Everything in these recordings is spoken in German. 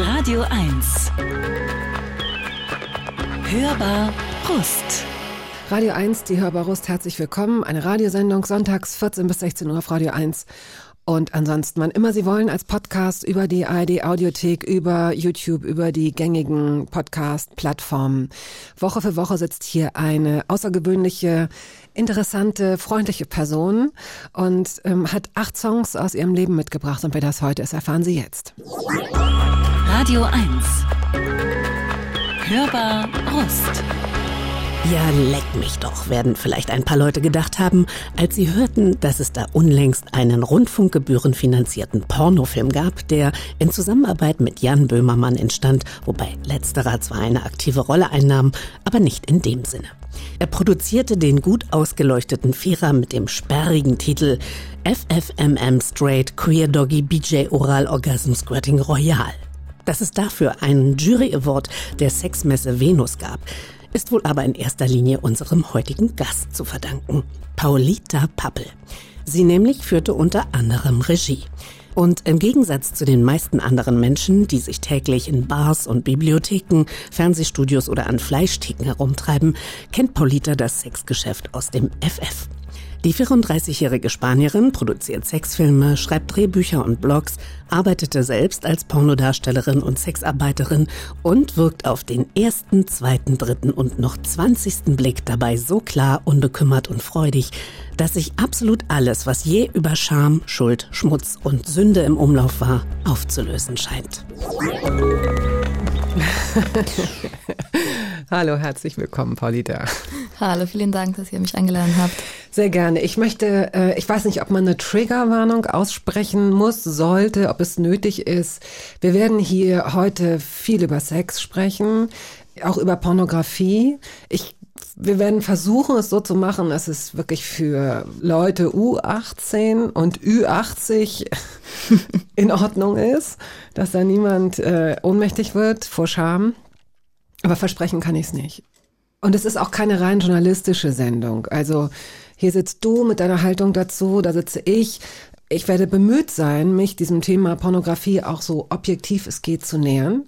Radio 1. Hörbar Brust. Radio 1, die Hörbar Rust, herzlich willkommen. Eine Radiosendung sonntags 14 bis 16 Uhr auf Radio 1. Und ansonsten, wann immer Sie wollen, als Podcast über die ARD Audiothek, über YouTube, über die gängigen Podcast-Plattformen. Woche für Woche sitzt hier eine außergewöhnliche, interessante, freundliche Person und ähm, hat acht Songs aus ihrem Leben mitgebracht. Und wer das heute ist, erfahren Sie jetzt. Radio 1. Hörbar Rust. Ja, leck mich doch, werden vielleicht ein paar Leute gedacht haben, als sie hörten, dass es da unlängst einen rundfunkgebührenfinanzierten Pornofilm gab, der in Zusammenarbeit mit Jan Böhmermann entstand, wobei letzterer zwar eine aktive Rolle einnahm, aber nicht in dem Sinne. Er produzierte den gut ausgeleuchteten Vierer mit dem sperrigen Titel FFMM Straight Queer Doggy BJ Oral Orgasm Squirting Royal. Dass es dafür einen Jury Award der Sexmesse Venus gab, ist wohl aber in erster Linie unserem heutigen Gast zu verdanken, Paulita Pappel. Sie nämlich führte unter anderem Regie. Und im Gegensatz zu den meisten anderen Menschen, die sich täglich in Bars und Bibliotheken, Fernsehstudios oder an Fleischtheken herumtreiben, kennt Paulita das Sexgeschäft aus dem FF. Die 34-jährige Spanierin produziert Sexfilme, schreibt Drehbücher und Blogs, arbeitete selbst als Pornodarstellerin und Sexarbeiterin und wirkt auf den ersten, zweiten, dritten und noch zwanzigsten Blick dabei so klar, unbekümmert und freudig, dass sich absolut alles, was je über Scham, Schuld, Schmutz und Sünde im Umlauf war, aufzulösen scheint. Hallo, herzlich willkommen, Paulita. Hallo, vielen Dank, dass ihr mich eingeladen habt. Sehr gerne. Ich möchte, äh, ich weiß nicht, ob man eine Triggerwarnung aussprechen muss, sollte, ob es nötig ist. Wir werden hier heute viel über Sex sprechen, auch über Pornografie. Ich wir werden versuchen, es so zu machen, dass es wirklich für Leute U18 und Ü80 in Ordnung ist, dass da niemand äh, ohnmächtig wird vor Scham. Aber versprechen kann ich es nicht. Und es ist auch keine rein journalistische Sendung. Also hier sitzt du mit deiner Haltung dazu, da sitze ich. Ich werde bemüht sein, mich diesem Thema Pornografie auch so objektiv es geht zu nähern.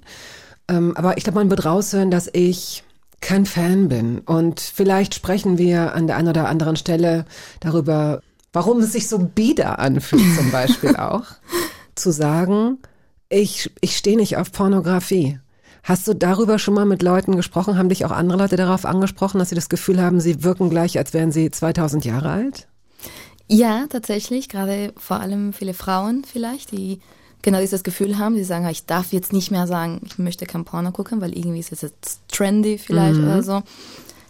Ähm, aber ich glaube, man wird raushören, dass ich kein Fan bin. Und vielleicht sprechen wir an der einen oder anderen Stelle darüber, warum es sich so bieder anfühlt, zum Beispiel auch, zu sagen, ich, ich stehe nicht auf Pornografie. Hast du darüber schon mal mit Leuten gesprochen? Haben dich auch andere Leute darauf angesprochen, dass sie das Gefühl haben, sie wirken gleich, als wären sie 2000 Jahre alt? Ja, tatsächlich. Gerade vor allem viele Frauen vielleicht, die genau dieses Gefühl haben, die sagen, ich darf jetzt nicht mehr sagen, ich möchte kein Porno gucken, weil irgendwie ist es jetzt trendy vielleicht mhm. oder so.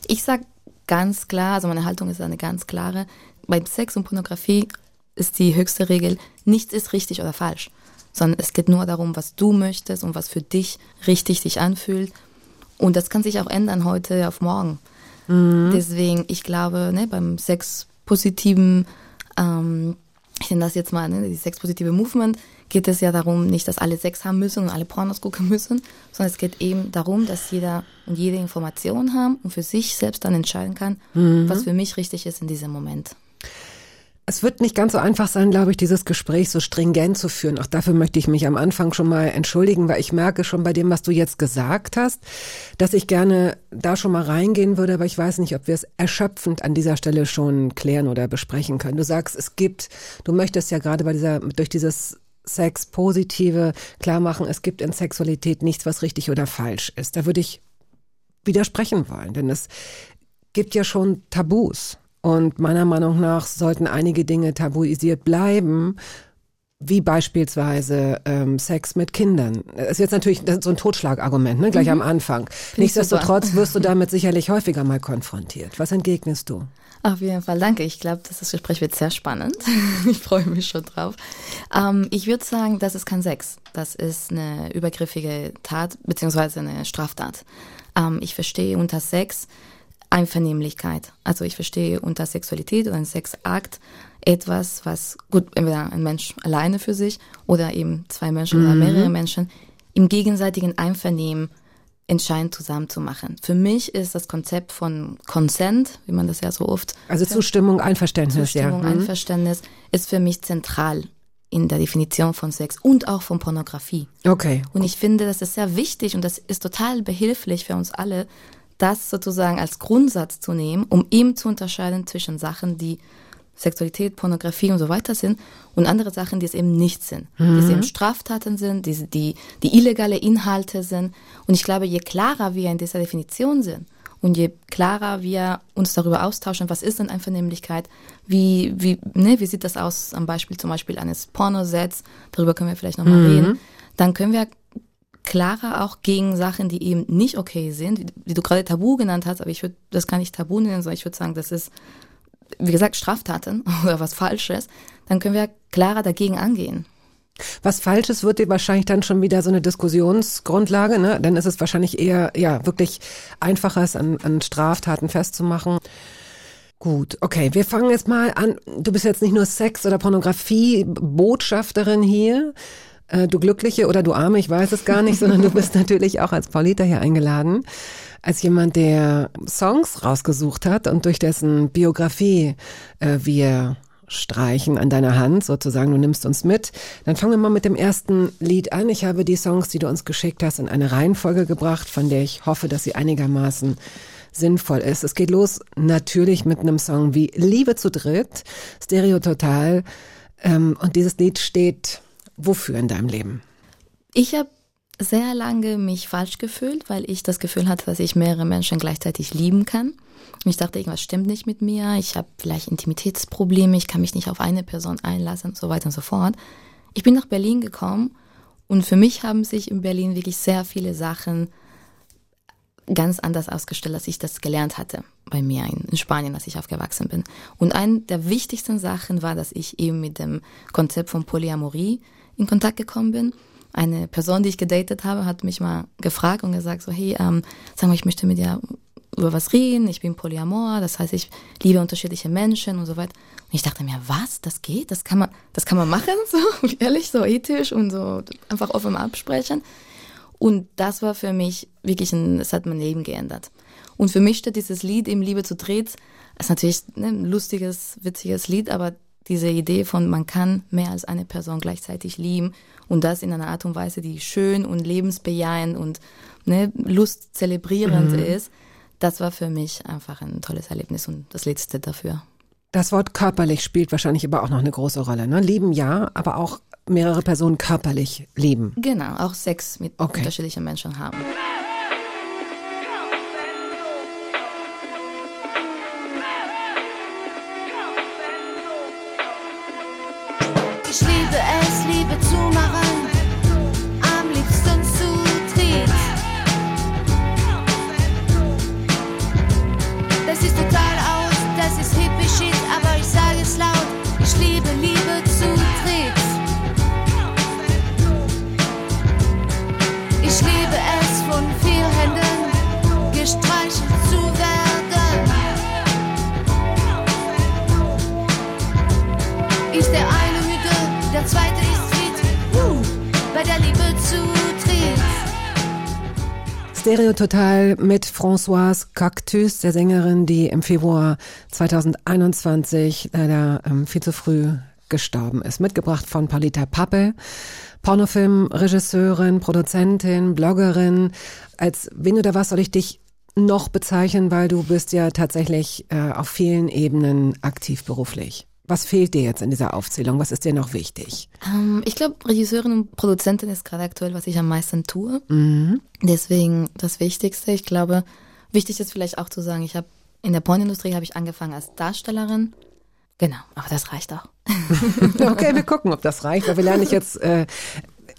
Ich sag ganz klar, also meine Haltung ist eine ganz klare, beim Sex und Pornografie ist die höchste Regel, nichts ist richtig oder falsch sondern es geht nur darum, was du möchtest und was für dich richtig sich anfühlt. Und das kann sich auch ändern heute auf morgen. Mhm. Deswegen, ich glaube, ne, beim sexpositiven, ähm, ich nenne das jetzt mal, ne, die sexpositive Movement, geht es ja darum, nicht, dass alle Sex haben müssen und alle Pornos gucken müssen, sondern es geht eben darum, dass jeder und jede Information haben und für sich selbst dann entscheiden kann, mhm. was für mich richtig ist in diesem Moment. Es wird nicht ganz so einfach sein, glaube ich, dieses Gespräch so stringent zu führen. Auch dafür möchte ich mich am Anfang schon mal entschuldigen, weil ich merke schon bei dem, was du jetzt gesagt hast, dass ich gerne da schon mal reingehen würde, aber ich weiß nicht, ob wir es erschöpfend an dieser Stelle schon klären oder besprechen können. Du sagst, es gibt, du möchtest ja gerade bei dieser, durch dieses Sex positive klar machen, es gibt in Sexualität nichts, was richtig oder falsch ist. Da würde ich widersprechen wollen, denn es gibt ja schon Tabus. Und meiner Meinung nach sollten einige Dinge tabuisiert bleiben, wie beispielsweise ähm, Sex mit Kindern. Das ist jetzt natürlich so ein Totschlagargument, ne? gleich mhm. am Anfang. Find Nichtsdestotrotz wirst du damit sicherlich häufiger mal konfrontiert. Was entgegnest du? Auf jeden Fall, danke. Ich glaube, das Gespräch wird sehr spannend. ich freue mich schon drauf. Ähm, ich würde sagen, das ist kein Sex. Das ist eine übergriffige Tat beziehungsweise eine Straftat. Ähm, ich verstehe unter Sex Einvernehmlichkeit. Also ich verstehe unter Sexualität oder ein Sexakt etwas, was gut, entweder ein Mensch alleine für sich oder eben zwei Menschen mhm. oder mehrere Menschen im gegenseitigen Einvernehmen entscheiden zusammen zu machen. Für mich ist das Konzept von Consent, wie man das ja so oft. Also Zustimmung, Einverständnis, Zustimmung, ja. Mhm. Einverständnis ist für mich zentral in der Definition von Sex und auch von Pornografie. Okay. Und ich finde, das ist sehr wichtig und das ist total behilflich für uns alle, das sozusagen als Grundsatz zu nehmen, um eben zu unterscheiden zwischen Sachen, die Sexualität, Pornografie und so weiter sind und andere Sachen, die es eben nicht sind. Die es eben Straftaten sind, die, die, die illegale Inhalte sind. Und ich glaube, je klarer wir in dieser Definition sind und je klarer wir uns darüber austauschen, was ist denn Einvernehmlichkeit, wie, wie, ne, wie sieht das aus am Beispiel zum Beispiel eines Pornosets, darüber können wir vielleicht nochmal reden, dann können wir klarer auch gegen Sachen, die eben nicht okay sind, die, du gerade Tabu genannt hast, aber ich würde das gar nicht Tabu nennen, sondern ich würde sagen, das ist, wie gesagt, Straftaten oder was Falsches, dann können wir klarer dagegen angehen. Was Falsches wird dir wahrscheinlich dann schon wieder so eine Diskussionsgrundlage, ne? Dann ist es wahrscheinlich eher, ja, wirklich einfacher, es an, an Straftaten festzumachen. Gut, okay, wir fangen jetzt mal an. Du bist jetzt nicht nur Sex- oder Pornografie-Botschafterin hier, äh, du Glückliche oder du Arme, ich weiß es gar nicht, sondern du bist natürlich auch als Paulita hier eingeladen, als jemand, der Songs rausgesucht hat und durch dessen Biografie äh, wir streichen an deiner Hand, sozusagen, du nimmst uns mit. Dann fangen wir mal mit dem ersten Lied an. Ich habe die Songs, die du uns geschickt hast, in eine Reihenfolge gebracht, von der ich hoffe, dass sie einigermaßen sinnvoll ist. Es geht los natürlich mit einem Song wie Liebe zu dritt, Stereo Total. Ähm, und dieses Lied steht wofür in deinem Leben? Ich habe sehr lange mich falsch gefühlt, weil ich das Gefühl hatte, dass ich mehrere Menschen gleichzeitig lieben kann. Und ich dachte, irgendwas stimmt nicht mit mir, ich habe vielleicht Intimitätsprobleme, ich kann mich nicht auf eine Person einlassen und so weiter und so fort. Ich bin nach Berlin gekommen und für mich haben sich in Berlin wirklich sehr viele Sachen ganz anders ausgestellt, als ich das gelernt hatte bei mir in, Spanien, als ich aufgewachsen bin. Und eine der wichtigsten Sachen war, dass ich eben mit dem Konzept von Polyamorie in Kontakt gekommen bin. Eine Person, die ich gedatet habe, hat mich mal gefragt und gesagt so, hey, ähm, sag mal, ich möchte mit dir über was reden, ich bin Polyamor, das heißt, ich liebe unterschiedliche Menschen und so weiter. Und ich dachte mir, was, das geht, das kann man, das kann man machen, so ehrlich, so ethisch und so einfach offen absprechen. Und das war für mich wirklich ein, das hat mein Leben geändert. Und für mich steht dieses Lied im Liebe zu dritt, ist natürlich ne, ein lustiges, witziges Lied, aber diese Idee von, man kann mehr als eine Person gleichzeitig lieben und das in einer Art und Weise, die schön und lebensbejahend und ne, Lust zelebrierend mhm. ist, das war für mich einfach ein tolles Erlebnis und das Letzte dafür. Das Wort körperlich spielt wahrscheinlich aber auch noch eine große Rolle. Ne? Lieben ja, aber auch mehrere Personen körperlich lieben. Genau, auch Sex mit okay. unterschiedlichen Menschen haben. Total mit Françoise Cactus, der Sängerin, die im Februar 2021 leider ähm, viel zu früh gestorben ist. Mitgebracht von Paulita Pappe, Pornofilmregisseurin, Produzentin, Bloggerin. Als wen oder was soll ich dich noch bezeichnen, weil du bist ja tatsächlich äh, auf vielen Ebenen aktiv beruflich. Was fehlt dir jetzt in dieser Aufzählung? Was ist dir noch wichtig? Ähm, ich glaube, Regisseurin und Produzentin ist gerade aktuell, was ich am meisten tue. Mhm. Deswegen das Wichtigste. Ich glaube, wichtig ist vielleicht auch zu sagen, ich habe in der Pornindustrie habe ich angefangen als Darstellerin. Genau, aber das reicht auch. okay, wir gucken, ob das reicht, weil wir lernen dich jetzt äh,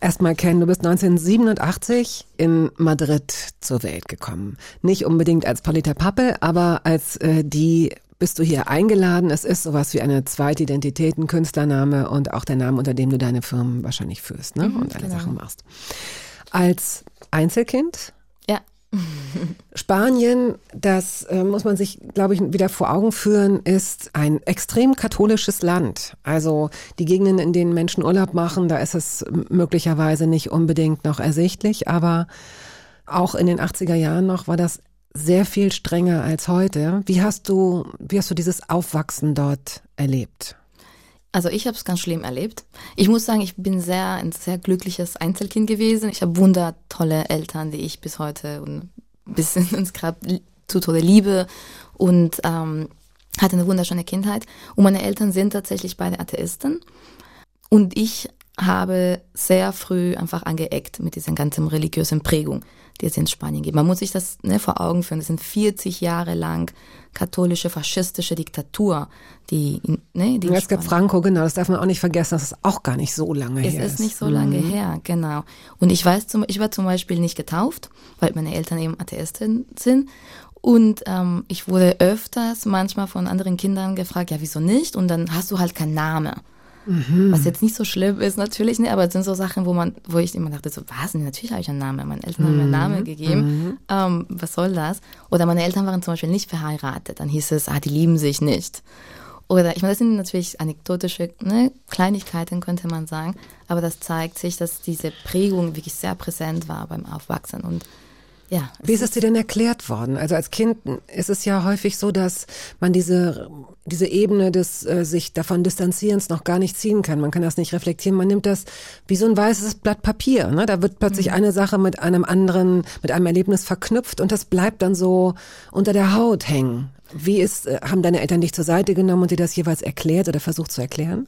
erstmal kennen. Du bist 1987 in Madrid zur Welt gekommen. Nicht unbedingt als Paulita Pappe, aber als äh, die bist du hier eingeladen. Es ist sowas wie eine zweite Identität, ein Künstlername und auch der Name, unter dem du deine Firmen wahrscheinlich führst ne? Mhm, und deine genau. Sachen machst. Als Einzelkind Ja. Spanien, das äh, muss man sich, glaube ich, wieder vor Augen führen, ist ein extrem katholisches Land. Also die Gegenden, in denen Menschen Urlaub machen, da ist es möglicherweise nicht unbedingt noch ersichtlich, aber auch in den 80er Jahren noch war das sehr viel strenger als heute. Wie hast du, wie hast du dieses Aufwachsen dort erlebt? Also ich habe es ganz schlimm erlebt. Ich muss sagen, ich bin sehr ein sehr glückliches Einzelkind gewesen. Ich habe wundertolle Eltern, die ich bis heute und bis ins Grab zu Tode liebe und ähm, hatte eine wunderschöne Kindheit. Und meine Eltern sind tatsächlich beide Atheisten. Und ich habe sehr früh einfach angeeckt mit dieser ganzen religiösen Prägung, die es in Spanien gibt. Man muss sich das ne, vor Augen führen. Das sind 40 Jahre lang katholische, faschistische Diktatur, die, ne, die ja, es gab Franco, genau, das darf man auch nicht vergessen, das ist auch gar nicht so lange es her. Es ist nicht so lange mhm. her, genau. Und ich weiß, zum, ich war zum Beispiel nicht getauft, weil meine Eltern eben Atheisten sind. Und ähm, ich wurde öfters manchmal von anderen Kindern gefragt, ja, wieso nicht? Und dann hast du halt keinen Namen. Mhm. Was jetzt nicht so schlimm ist, natürlich, ne, aber es sind so Sachen, wo man, wo ich immer dachte, so, was? Nee, natürlich habe ich einen Namen. Meine Eltern mhm. haben mir einen Namen gegeben. Mhm. Ähm, was soll das? Oder meine Eltern waren zum Beispiel nicht verheiratet. Dann hieß es, ah, die lieben sich nicht. Oder ich meine, das sind natürlich anekdotische ne, Kleinigkeiten, könnte man sagen, aber das zeigt sich, dass diese Prägung wirklich sehr präsent war beim Aufwachsen und ja. Wie ist es dir denn erklärt worden? Also als Kind ist es ja häufig so, dass man diese, diese Ebene des äh, sich davon Distanzierens noch gar nicht ziehen kann. Man kann das nicht reflektieren. Man nimmt das wie so ein weißes Blatt Papier. Ne? Da wird plötzlich mhm. eine Sache mit einem anderen, mit einem Erlebnis verknüpft und das bleibt dann so unter der Haut hängen. Wie ist, äh, haben deine Eltern dich zur Seite genommen und dir das jeweils erklärt oder versucht zu erklären?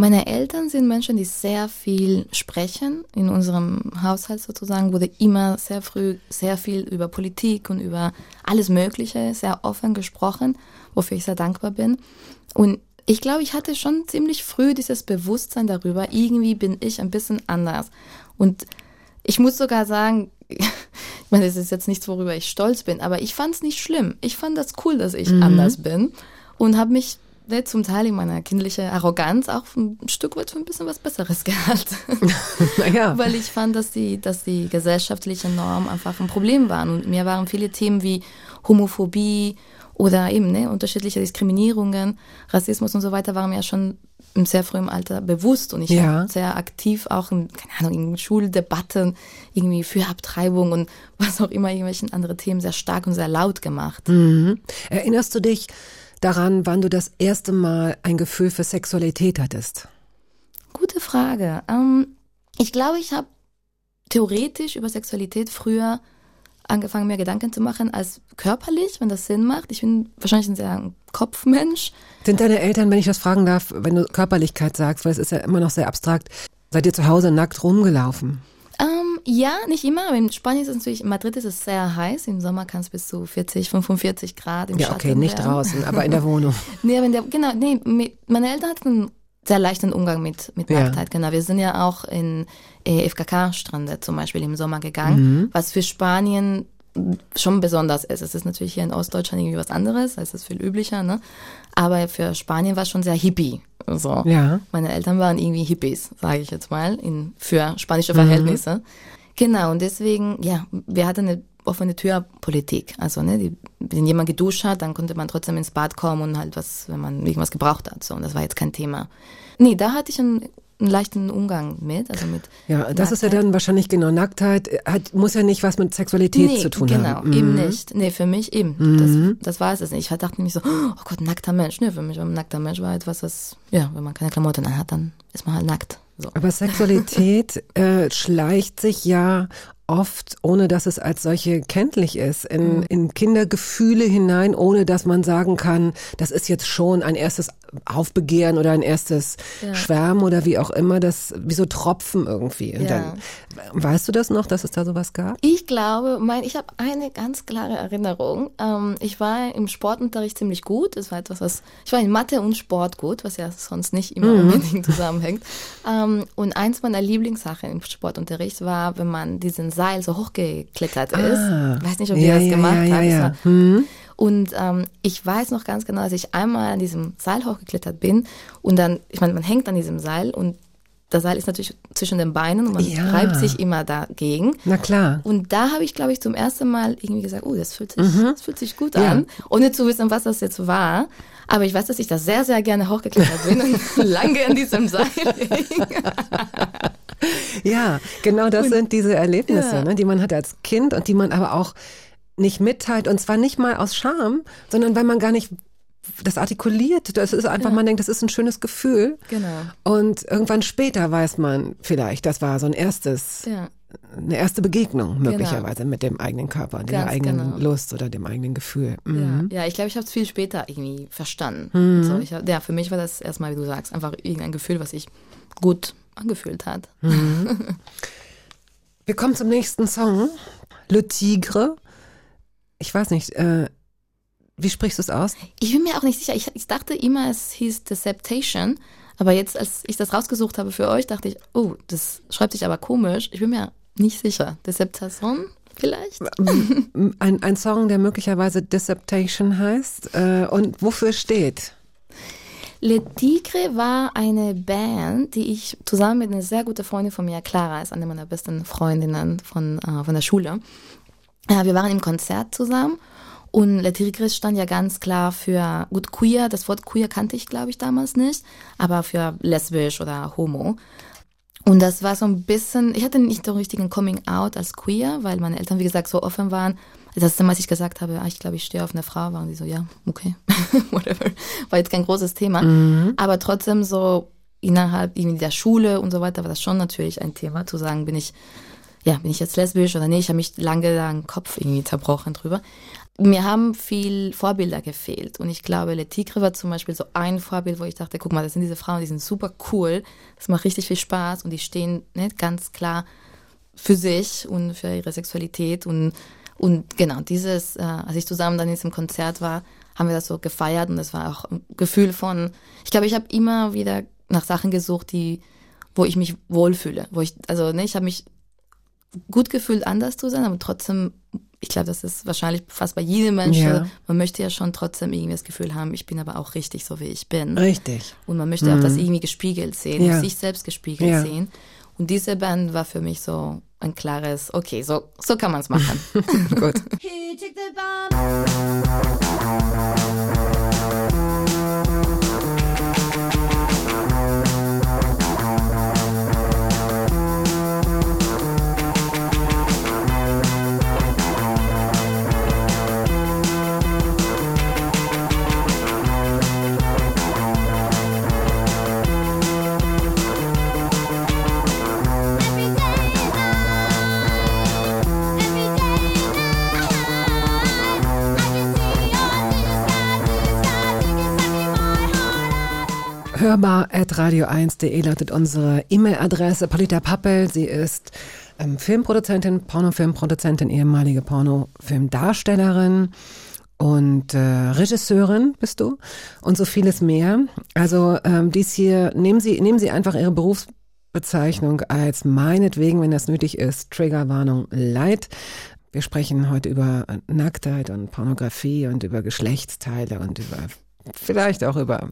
Meine Eltern sind Menschen, die sehr viel sprechen. In unserem Haushalt sozusagen wurde immer sehr früh sehr viel über Politik und über alles Mögliche sehr offen gesprochen, wofür ich sehr dankbar bin. Und ich glaube, ich hatte schon ziemlich früh dieses Bewusstsein darüber, irgendwie bin ich ein bisschen anders. Und ich muss sogar sagen, ich meine, das ist jetzt nichts, worüber ich stolz bin, aber ich fand es nicht schlimm. Ich fand das cool, dass ich mhm. anders bin und habe mich ne, zum Teil in meiner kindlichen Arroganz auch ein Stück weit für ein bisschen was Besseres gehalten. naja. Weil ich fand, dass die, dass die gesellschaftliche Norm einfach ein Problem waren. Und mir waren viele Themen wie Homophobie oder eben ne, unterschiedliche Diskriminierungen, Rassismus und so weiter waren mir schon im sehr frühen Alter bewusst und ich ja. war sehr aktiv auch in, keine Ahnung, in Schuldebatten irgendwie für Abtreibung und was auch immer, irgendwelchen andere Themen sehr stark und sehr laut gemacht. Mhm. Erinnerst du dich daran, wann du das erste Mal ein Gefühl für Sexualität hattest? Gute Frage. Ähm, ich glaube, ich habe theoretisch über Sexualität früher angefangen, mir Gedanken zu machen als körperlich, wenn das Sinn macht. Ich bin wahrscheinlich ein sehr Kopfmensch. Sind deine Eltern, wenn ich das fragen darf, wenn du Körperlichkeit sagst, weil es ist ja immer noch sehr abstrakt, seid ihr zu Hause nackt rumgelaufen? Ja, nicht immer, aber in Spanien ist es natürlich, in Madrid ist es sehr heiß. Im Sommer kann es bis zu 40, 45 Grad im ja, Schatten okay, nicht werden. draußen, aber in der Wohnung. nee, aber in der, genau, nee, mit, meine Eltern hatten einen sehr leichten Umgang mit, mit ja. Nacktheit, genau. Wir sind ja auch in äh, FKK-Strände zum Beispiel im Sommer gegangen, mhm. was für Spanien schon besonders ist. Es ist natürlich hier in Ostdeutschland irgendwie was anderes, es ist viel üblicher, ne? Aber für Spanien war es schon sehr hippie. So. Ja. Meine Eltern waren irgendwie Hippies, sage ich jetzt mal, in, für spanische Verhältnisse. Mhm. Genau, und deswegen, ja, wir hatten eine offene Türpolitik. Also, ne, die, wenn jemand geduscht hat, dann konnte man trotzdem ins Bad kommen und halt was, wenn man irgendwas gebraucht hat. So, und das war jetzt kein Thema. Nee, da hatte ich ein einen leichten Umgang mit, also mit. Ja, das Nacktheit. ist ja dann wahrscheinlich genau Nacktheit hat, muss ja nicht was mit Sexualität nee, zu tun genau, haben. Genau, eben mhm. nicht. Nee, für mich eben. Mhm. Das, das war es nicht. Ich dachte nämlich so, oh Gott, nackter Mensch. Nee, für mich war ein nackter Mensch war etwas, was, ja, wenn man keine Klamotten anhat, dann ist man halt nackt. So. Aber Sexualität äh, schleicht sich ja oft, ohne dass es als solche kenntlich ist, in, mhm. in Kindergefühle hinein, ohne dass man sagen kann, das ist jetzt schon ein erstes Aufbegehren oder ein erstes ja. Schwärmen oder wie auch immer, das wie so Tropfen irgendwie. Ja. Dann, weißt du das noch, dass es da sowas gab? Ich glaube, mein, ich habe eine ganz klare Erinnerung. Ähm, ich war im Sportunterricht ziemlich gut. Es war etwas, was ich war in Mathe und Sport gut, was ja sonst nicht immer mhm. unbedingt zusammenhängt. Ähm, und eins meiner Lieblingssachen im Sportunterricht war, wenn man diesen Seil so hochgeklettert ist. Ah. Ich weiß nicht, ob ihr ja, das gemacht ja, ja, habt. Hm. Und ähm, ich weiß noch ganz genau, dass ich einmal an diesem Seil hochgeklettert bin und dann, ich meine, man hängt an diesem Seil und das Seil ist natürlich zwischen den Beinen und man ja. reibt sich immer dagegen. Na klar. Und da habe ich, glaube ich, zum ersten Mal irgendwie gesagt, oh, das fühlt sich, mhm. das fühlt sich gut ja. an, ohne zu wissen, was das jetzt war. Aber ich weiß, dass ich da sehr, sehr gerne hochgeklettert bin und lange an diesem Seil hing. ja, genau das und, sind diese Erlebnisse, ja. ne, die man hat als Kind und die man aber auch nicht mitteilt und zwar nicht mal aus Scham, sondern weil man gar nicht das artikuliert. Das ist einfach, Ja. man denkt, das ist ein schönes Gefühl. Genau. Und irgendwann später weiß man vielleicht, das war so ein erstes, Ja. eine erste Begegnung möglicherweise mit dem eigenen Körper, der Ganz eigenen genau. Lust oder dem eigenen Gefühl. Mhm. Ja, ja, ich glaube, ich habe es viel später irgendwie verstanden. So, ich ja, für mich war das erstmal, wie du sagst, einfach irgendein Gefühl, was sich gut angefühlt hat. Wir kommen zum nächsten Song. Le Tigre. Ich weiß nicht, äh, wie sprichst du es aus? Ich bin mir auch nicht sicher. Ich, ich dachte immer, es hieß Deceptation. Aber jetzt, als ich das rausgesucht habe für euch, dachte ich, oh, das schreibt sich aber komisch. Ich bin mir nicht sicher. Deceptation vielleicht? Ein, ein Song, der möglicherweise Deceptation heißt äh, und wofür steht. Le Tigre war eine Band, die ich zusammen mit einer sehr guten Freundin von mir, Clara, ist eine meiner besten Freundinnen von, äh, von der Schule. Ja, wir waren im Konzert zusammen und Le Tigre stand ja ganz klar für, gut, queer, das Wort queer kannte ich, glaube ich, damals nicht, aber für lesbisch oder homo. Und das war so ein bisschen, ich hatte nicht so richtigen Coming Out als queer, weil meine Eltern, wie gesagt, so offen waren. Das erste Mal, als ich gesagt habe, ah, ich glaube, ich stehe auf eine Frau, waren die so, ja, okay, whatever. War jetzt kein großes Thema. Aber trotzdem so innerhalb irgendwie der Schule und so weiter war das schon natürlich ein Thema, zu sagen, bin ich, ja, bin ich jetzt lesbisch oder nicht? Ich habe mich lange da den Kopf irgendwie zerbrochen drüber. Mir haben viel Vorbilder gefehlt. Und ich glaube, Le Tigre war zum Beispiel so ein Vorbild, wo ich dachte, guck mal, das sind diese Frauen, die sind super cool, das macht richtig viel Spaß und die stehen ne, ganz klar für sich und für ihre Sexualität. Und und genau dieses, äh, als ich zusammen dann in diesem Konzert war, haben wir das so gefeiert und das war auch ein Gefühl von, ich glaube, ich habe immer wieder nach Sachen gesucht, die, wo ich mich wohlfühle, wo ich, also ne, ich habe mich gut gefühlt, anders zu sein, aber trotzdem, ich glaube, das ist wahrscheinlich fast bei jedem Menschen, Ja. man möchte ja schon trotzdem irgendwie das Gefühl haben, ich bin aber auch richtig so, wie ich bin. Richtig. Und man möchte auch das irgendwie gespiegelt sehen, Ja. sich selbst gespiegelt Ja. sehen. Und diese Band war für mich so ein klares, okay, so, so kann man es machen. Gut. Who took the bomb? hörbar.radio1.de lautet unsere E-Mail-Adresse. Polita Pappel, sie ist ähm, Filmproduzentin, Pornofilmproduzentin, ehemalige Pornofilmdarstellerin und äh, Regisseurin bist du und so vieles mehr. Also ähm, dies hier, nehmen Sie, nehmen Sie einfach Ihre Berufsbezeichnung als meinetwegen, wenn das nötig ist, Triggerwarnung Light. Wir sprechen heute über äh, Nacktheit und Pornografie und über Geschlechtsteile und über vielleicht auch über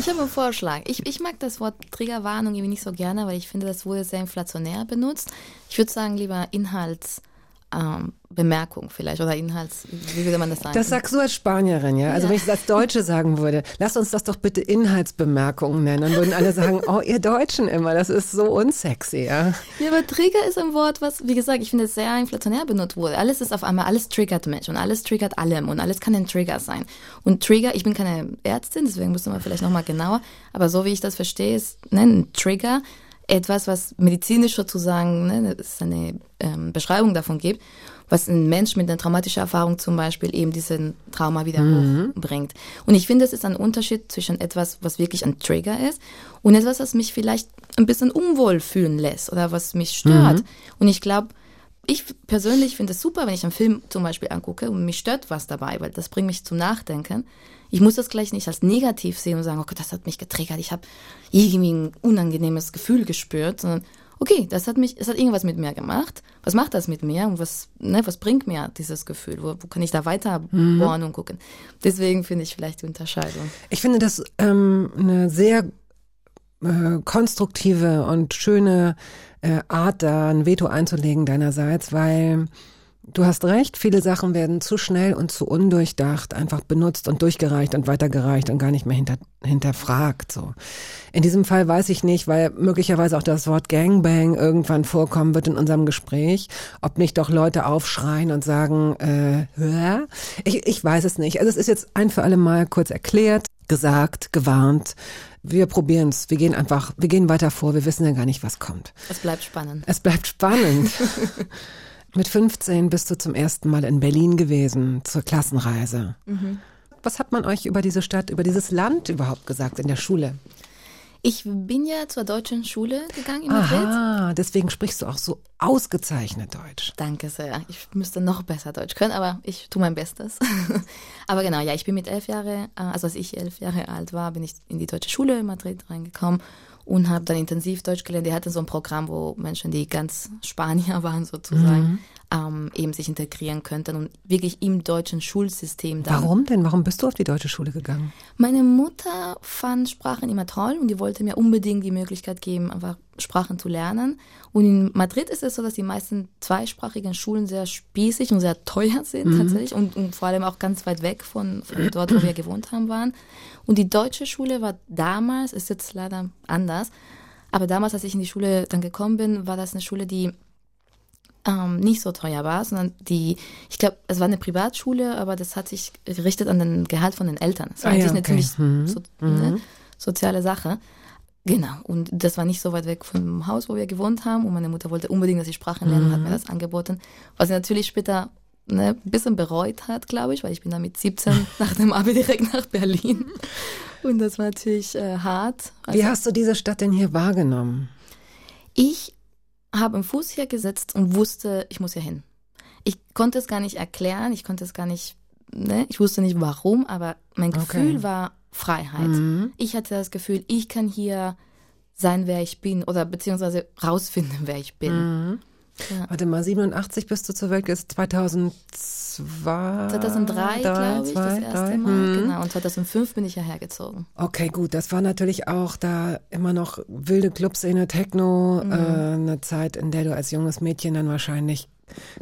ich habe einen Vorschlag. Ich, ich mag das Wort Triggerwarnung irgendwie nicht so gerne, weil ich finde, das wurde sehr inflationär benutzt. Ich würde sagen, lieber Inhaltsbemerkung ähm, Bemerkung vielleicht oder Inhalts, wie würde man das sagen? Das sagst du als Spanierin, ja? Also Ja. wenn ich das als Deutsche sagen würde, lass uns das doch bitte Inhaltsbemerkungen nennen, dann würden alle sagen, oh, ihr Deutschen immer, das ist so unsexy, ja? Ja, aber Trigger ist ein Wort, was, wie gesagt, ich finde, sehr inflationär benutzt wurde. Alles ist auf einmal, alles triggert mich und alles triggert allem und alles kann ein Trigger sein. Und Trigger, ich bin keine Ärztin, deswegen müsste man vielleicht nochmal genauer, aber so wie ich das verstehe, ist ne, ein Trigger etwas, was medizinisch sozusagen, ne, es eine ähm, Beschreibung davon gibt, was ein Mensch mit einer traumatischen Erfahrung zum Beispiel eben diesen Trauma wieder hochbringt. Und ich finde, es ist ein Unterschied zwischen etwas, was wirklich ein Trigger ist und etwas, was mich vielleicht ein bisschen unwohl fühlen lässt oder was mich stört. Und ich glaube, ich persönlich finde es super, wenn ich einen Film zum Beispiel angucke und mich stört was dabei, weil das bringt mich zum Nachdenken. Ich muss das gleich nicht als negativ sehen und sagen, oh Gott, das hat mich getriggert, ich habe irgendwie ein unangenehmes Gefühl gespürt, sondern okay, das hat mich, es hat irgendwas mit mir gemacht. Was macht das mit mir und was, ne, was bringt mir dieses Gefühl? Wo, wo kann ich da weiter bohren und gucken? Deswegen finde ich vielleicht die Unterscheidung. Ich finde das ähm, eine sehr äh, konstruktive und schöne äh, Art, da ein Veto einzulegen deinerseits, weil Du hast recht, viele Sachen werden zu schnell und zu undurchdacht einfach benutzt und durchgereicht und weitergereicht und gar nicht mehr hinter, hinterfragt. So. In diesem Fall weiß ich nicht, weil möglicherweise auch das Wort Gangbang irgendwann vorkommen wird in unserem Gespräch, ob nicht doch Leute aufschreien und sagen, äh, hä? ich, ich weiß es nicht. Also es ist jetzt ein für alle Mal kurz erklärt, gesagt, gewarnt. Wir probieren's. Wir gehen einfach, wir gehen weiter vor. Wir wissen ja gar nicht, was kommt. Es bleibt spannend. Es bleibt spannend. Mit 15 bist du zum ersten Mal in Berlin gewesen zur Klassenreise. Was hat man euch über diese Stadt, über dieses Land überhaupt gesagt in der Schule? Ich bin ja zur deutschen Schule gegangen in Madrid. Aha, deswegen sprichst du auch so ausgezeichnet Deutsch. Danke sehr. Ich müsste noch besser Deutsch können, aber ich tue mein Bestes. aber genau, ja, ich bin mit elf Jahre, äh, also als ich elf Jahre alt war, bin ich in die deutsche Schule in Madrid reingekommen und habe dann intensiv Deutsch gelernt. Die hatten so ein Programm, wo Menschen, die ganz Spanier waren sozusagen, ähm, eben sich integrieren könnten und wirklich im deutschen Schulsystem dann Warum denn? Warum bist du auf die deutsche Schule gegangen? Meine Mutter fand Sprachen immer toll und die wollte mir unbedingt die Möglichkeit geben, einfach Sprachen zu lernen. Und in Madrid ist es so, dass die meisten zweisprachigen Schulen sehr spießig und sehr teuer sind tatsächlich und, und vor allem auch ganz weit weg von, von dort, wo wir gewohnt haben, waren. Und die deutsche Schule war damals, ist jetzt leider anders, aber damals, als ich in die Schule dann gekommen bin, war das eine Schule, die ähm, nicht so teuer war, sondern die, ich glaube, es war eine Privatschule, aber das hat sich gerichtet an den Gehalt von den Eltern. Es war Ah ja, eigentlich eine okay. ziemlich so, ne, soziale Sache. Genau, und das war nicht so weit weg vom Haus, wo wir gewohnt haben. Und meine Mutter wollte unbedingt, dass ich Sprachen lerne und hat mir das angeboten. Was sie natürlich später ne, ein bisschen bereut hat, glaube ich, weil ich bin dann mit 17 nach dem Abi direkt nach Berlin. Und das war natürlich äh, hart. Also Wie hast du diese Stadt denn hier wahrgenommen? ich habe im Fuß hier gesetzt und wusste, ich muss hier hin. Ich konnte es gar nicht erklären, ich konnte es gar nicht, ne? ich wusste nicht warum, aber mein Gefühl okay. war Freiheit. Mhm. Ich hatte das Gefühl, ich kann hier sein, wer ich bin oder beziehungsweise rausfinden, wer ich bin. Mhm. Ja. Warte mal, 87 bist du zur Welt, jetzt 2010 zwei, 2003, glaube ich, zwei, das erste drei. Mal. Mhm. Genau, und 2005 bin ich ja hergezogen. Okay, gut, das war natürlich auch da immer noch wilde Clubszene, Techno, mhm. äh, eine Zeit, in der du als junges Mädchen dann wahrscheinlich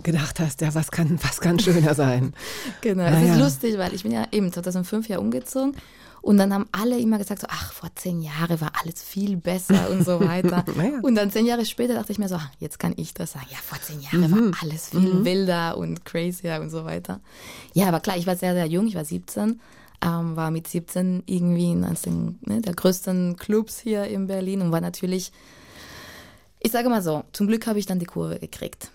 gedacht hast, ja, was kann, was kann schöner sein. genau, naja. es ist lustig, weil ich bin ja eben 2005 ja umgezogen und dann haben alle immer gesagt so, ach, vor zehn Jahren war alles viel besser und so weiter. Naja. Und dann zehn Jahre später dachte ich mir so, jetzt kann ich das sagen. Ja, vor zehn Jahren war alles viel wilder und crazier und so weiter. Ja, aber klar, ich war sehr, sehr jung, ich war 17, ähm, war mit 17 irgendwie in eines ne, der größten Clubs hier in Berlin und war natürlich, ich sage mal so, zum Glück habe ich dann die Kurve gekriegt.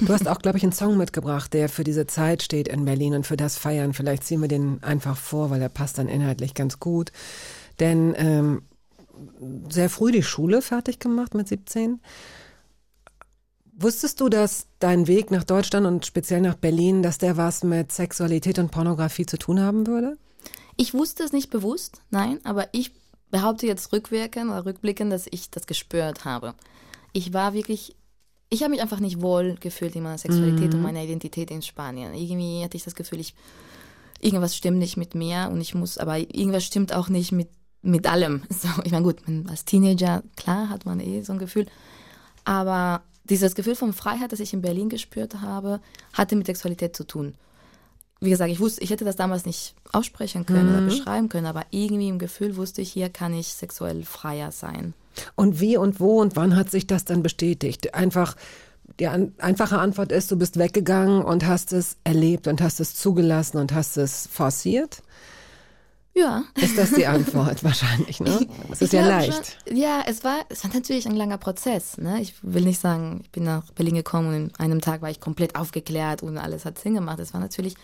Du hast auch, glaube ich, einen Song mitgebracht, der für diese Zeit steht in Berlin und für das Feiern. Vielleicht ziehen wir den einfach vor, weil er passt dann inhaltlich ganz gut. Denn ähm, sehr früh die Schule fertig gemacht mit 17. Wusstest du, dass dein Weg nach Deutschland und speziell nach Berlin, dass der was mit Sexualität und Pornografie zu tun haben würde? Ich wusste es nicht bewusst, nein, aber ich behaupte jetzt rückwirkend oder rückblickend, dass ich das gespürt habe. Ich war wirklich, ich habe mich einfach nicht wohl gefühlt in meiner Sexualität und meiner Identität in Spanien. Irgendwie hatte ich das Gefühl, ich, irgendwas stimmt nicht mit mir und ich muss, aber irgendwas stimmt auch nicht mit, mit allem. So, ich meine, gut, als Teenager, klar, hat man eh so ein Gefühl, aber dieses Gefühl von Freiheit, das ich in Berlin gespürt habe, hatte mit Sexualität zu tun wie gesagt, ich wusste, ich hätte das damals nicht aussprechen können oder beschreiben können, aber irgendwie im Gefühl wusste ich, hier kann ich sexuell freier sein. Und wie und wo und wann hat sich das dann bestätigt? Einfach, die an, einfache Antwort ist, du bist weggegangen und hast es erlebt und hast es zugelassen und hast es forciert? Ja. Ist das die Antwort wahrscheinlich, ne? Es ist ja leicht. Schon, ja, es war, es war natürlich ein langer Prozess. Ne? Ich will nicht sagen, ich bin nach Berlin gekommen und in einem Tag war ich komplett aufgeklärt und alles hat Sinn gemacht. Es war natürlich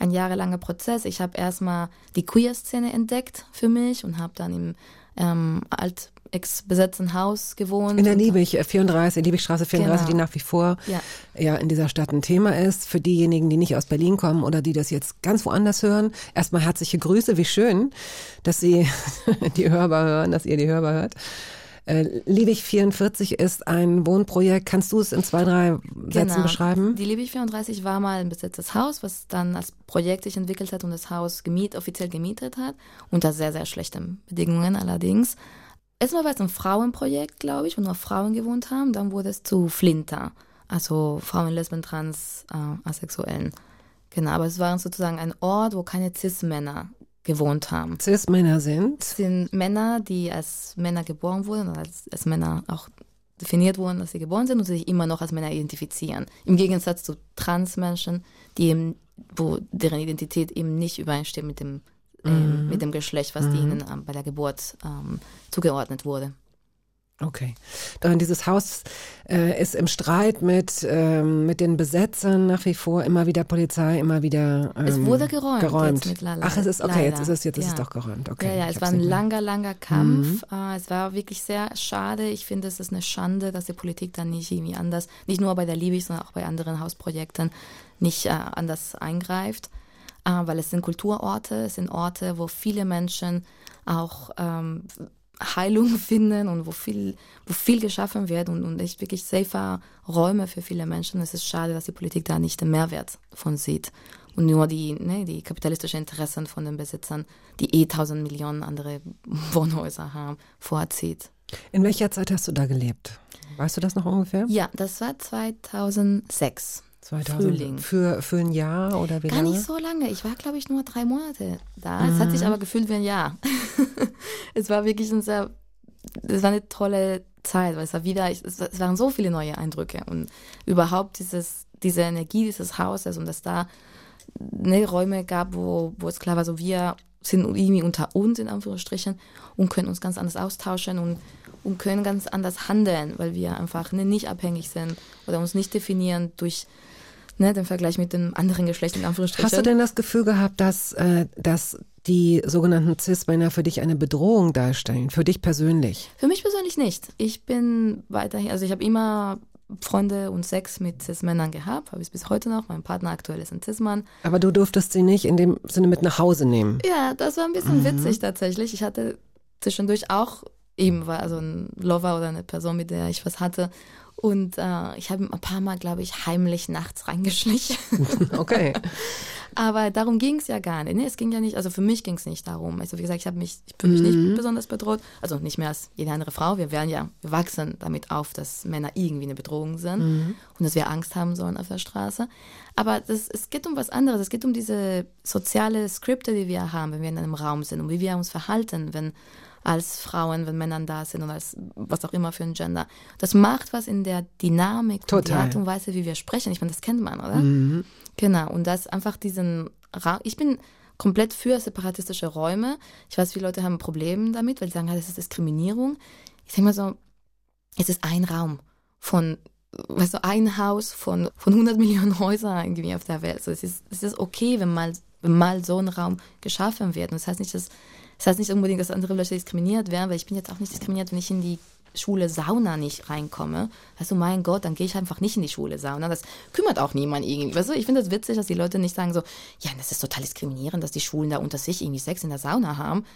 ein jahrelanger Prozess. Ich habe erstmal die Queer-Szene entdeckt für mich und habe dann im ähm, alt ex-besetzten Haus gewohnt. In der Liebig äh, 34, Liebigstraße 34, Genau. die nach wie vor Ja. ja in dieser Stadt ein Thema ist. Für diejenigen, die nicht aus Berlin kommen oder die das jetzt ganz woanders hören, erstmal herzliche Grüße. Wie schön, dass Sie die hörbar hören, dass ihr die hörbar hört. Äh, Liebig 44 ist ein Wohnprojekt. Kannst du es in zwei, drei Sätzen Genau. beschreiben? Die Liebig 34 war mal ein besetztes Haus, was dann als Projekt sich entwickelt hat und das Haus gemiet, offiziell gemietet hat. Unter sehr, sehr schlechten Bedingungen allerdings. Erstmal war es ein Frauenprojekt, glaube ich, wo nur Frauen gewohnt haben. Dann wurde es zu Flinter. Also Frauen, Lesben, Trans, äh, Asexuellen. Genau, aber es war sozusagen ein Ort, wo keine Cis-Männer gewohnt haben. Cis-Männer sind. Es sind Männer, die als Männer geboren wurden oder als, als Männer auch definiert wurden, dass sie geboren sind und sich immer noch als Männer identifizieren. Im Gegensatz zu Transmenschen, die eben, wo deren Identität eben nicht übereinstimmt mit dem, ähm, mit dem Geschlecht, was ihnen ähm, bei der Geburt ähm, zugeordnet wurde. Okay. Dann dieses Haus äh, ist im Streit mit, ähm, mit den Besetzern nach wie vor, immer wieder Polizei, immer wieder. Ähm, Es wurde geräumt geräumt. Ach, es ist okay, jetzt ist es, jetzt ist es Ja. doch geräumt. Okay. Ja, ja, es war ein langer, langer Kampf. Äh, es war wirklich sehr schade. Ich finde, es ist eine Schande, dass die Politik dann nicht irgendwie anders, nicht nur bei der Liebig, sondern auch bei anderen Hausprojekten nicht äh, anders eingreift. Äh, weil es sind Kulturorte, es sind Orte, wo viele Menschen auch ähm, Heilung finden und wo viel, wo viel geschaffen wird und, und echt wirklich safer Räume für viele Menschen. Es ist schade, dass die Politik da nicht den Mehrwert von sieht und nur die, ne, die kapitalistischen Interessen von den Besitzern, die eh tausend Millionen andere Wohnhäuser haben, vorzieht. In welcher Zeit hast du da gelebt? Weißt du das noch ungefähr? Ja, das war 2006. 2000. Frühling. Für, für ein Jahr oder wie Gar lange? nicht so lange. Ich war, glaube ich, nur drei Monate da. Es hat sich aber gefühlt wie ein Jahr. es war wirklich ein sehr, es war eine tolle Zeit, weil es war wieder, es, es waren so viele neue Eindrücke und überhaupt dieses, diese Energie dieses Hauses und dass da ne, Räume gab, wo, wo es klar war, so wir sind irgendwie unter uns in Anführungsstrichen und können uns ganz anders austauschen und, und können ganz anders handeln, weil wir einfach ne, nicht abhängig sind oder uns nicht definieren durch ne, den Vergleich mit dem anderen Geschlecht in Anführungsstrichen. Hast du denn das Gefühl gehabt, dass, äh, dass die sogenannten Cis-Männer für dich eine Bedrohung darstellen? Für dich persönlich? Für mich persönlich nicht. Ich bin weiterhin, also ich habe immer Freunde und Sex mit Cis-Männern gehabt, habe ich bis heute noch. Mein Partner aktuell ist ein Cis-Mann. Aber du durftest sie nicht in dem Sinne mit nach Hause nehmen. Ja, das war ein bisschen witzig tatsächlich. Ich hatte zwischendurch auch eben war also ein Lover oder eine Person, mit der ich was hatte. Und äh, ich habe ein paar Mal, glaube ich, heimlich nachts reingeschlichen. Okay. Aber darum ging es ja gar nicht. Nee, es ging ja nicht, also für mich ging es nicht darum. Also wie gesagt, ich habe mich, ich fühle mich nicht besonders bedroht. Also nicht mehr als jede andere Frau. Wir werden ja, wir wachsen damit auf, dass Männer irgendwie eine Bedrohung sind und dass wir Angst haben sollen auf der Straße. Aber das, es geht um was anderes. Es geht um diese soziale Skripte, die wir haben, wenn wir in einem Raum sind und wie wir uns verhalten, wenn als Frauen, wenn Männern da sind oder als was auch immer für ein Gender. Das macht was in der Dynamik und die Total. Art und Weise, wie wir sprechen. Ich meine, das kennt man, oder? Genau, und das einfach diesen Ra Ich bin komplett für separatistische Räume. Ich weiß, viele Leute haben ein Problem damit, weil sie sagen, das ist Diskriminierung. Ich denke mal so, es ist ein Raum von, weißt du, ein Haus von, von 100 Millionen Häusern irgendwie auf der Welt. Also es ist, es ist okay, wenn mal, wenn mal so ein Raum geschaffen wird. Und das heißt nicht, dass, das heißt nicht unbedingt, dass andere Leute diskriminiert werden, weil ich bin jetzt auch nicht diskriminiert, wenn ich in die Schule Sauna nicht reinkomme. Du, mein Gott, dann gehe ich einfach nicht in die Schule Sauna. Das kümmert auch niemand irgendwie. Weißt du, ich finde das witzig, dass die Leute nicht sagen so, ja, das ist total diskriminierend, dass die Schulen da unter sich irgendwie Sex in der Sauna haben.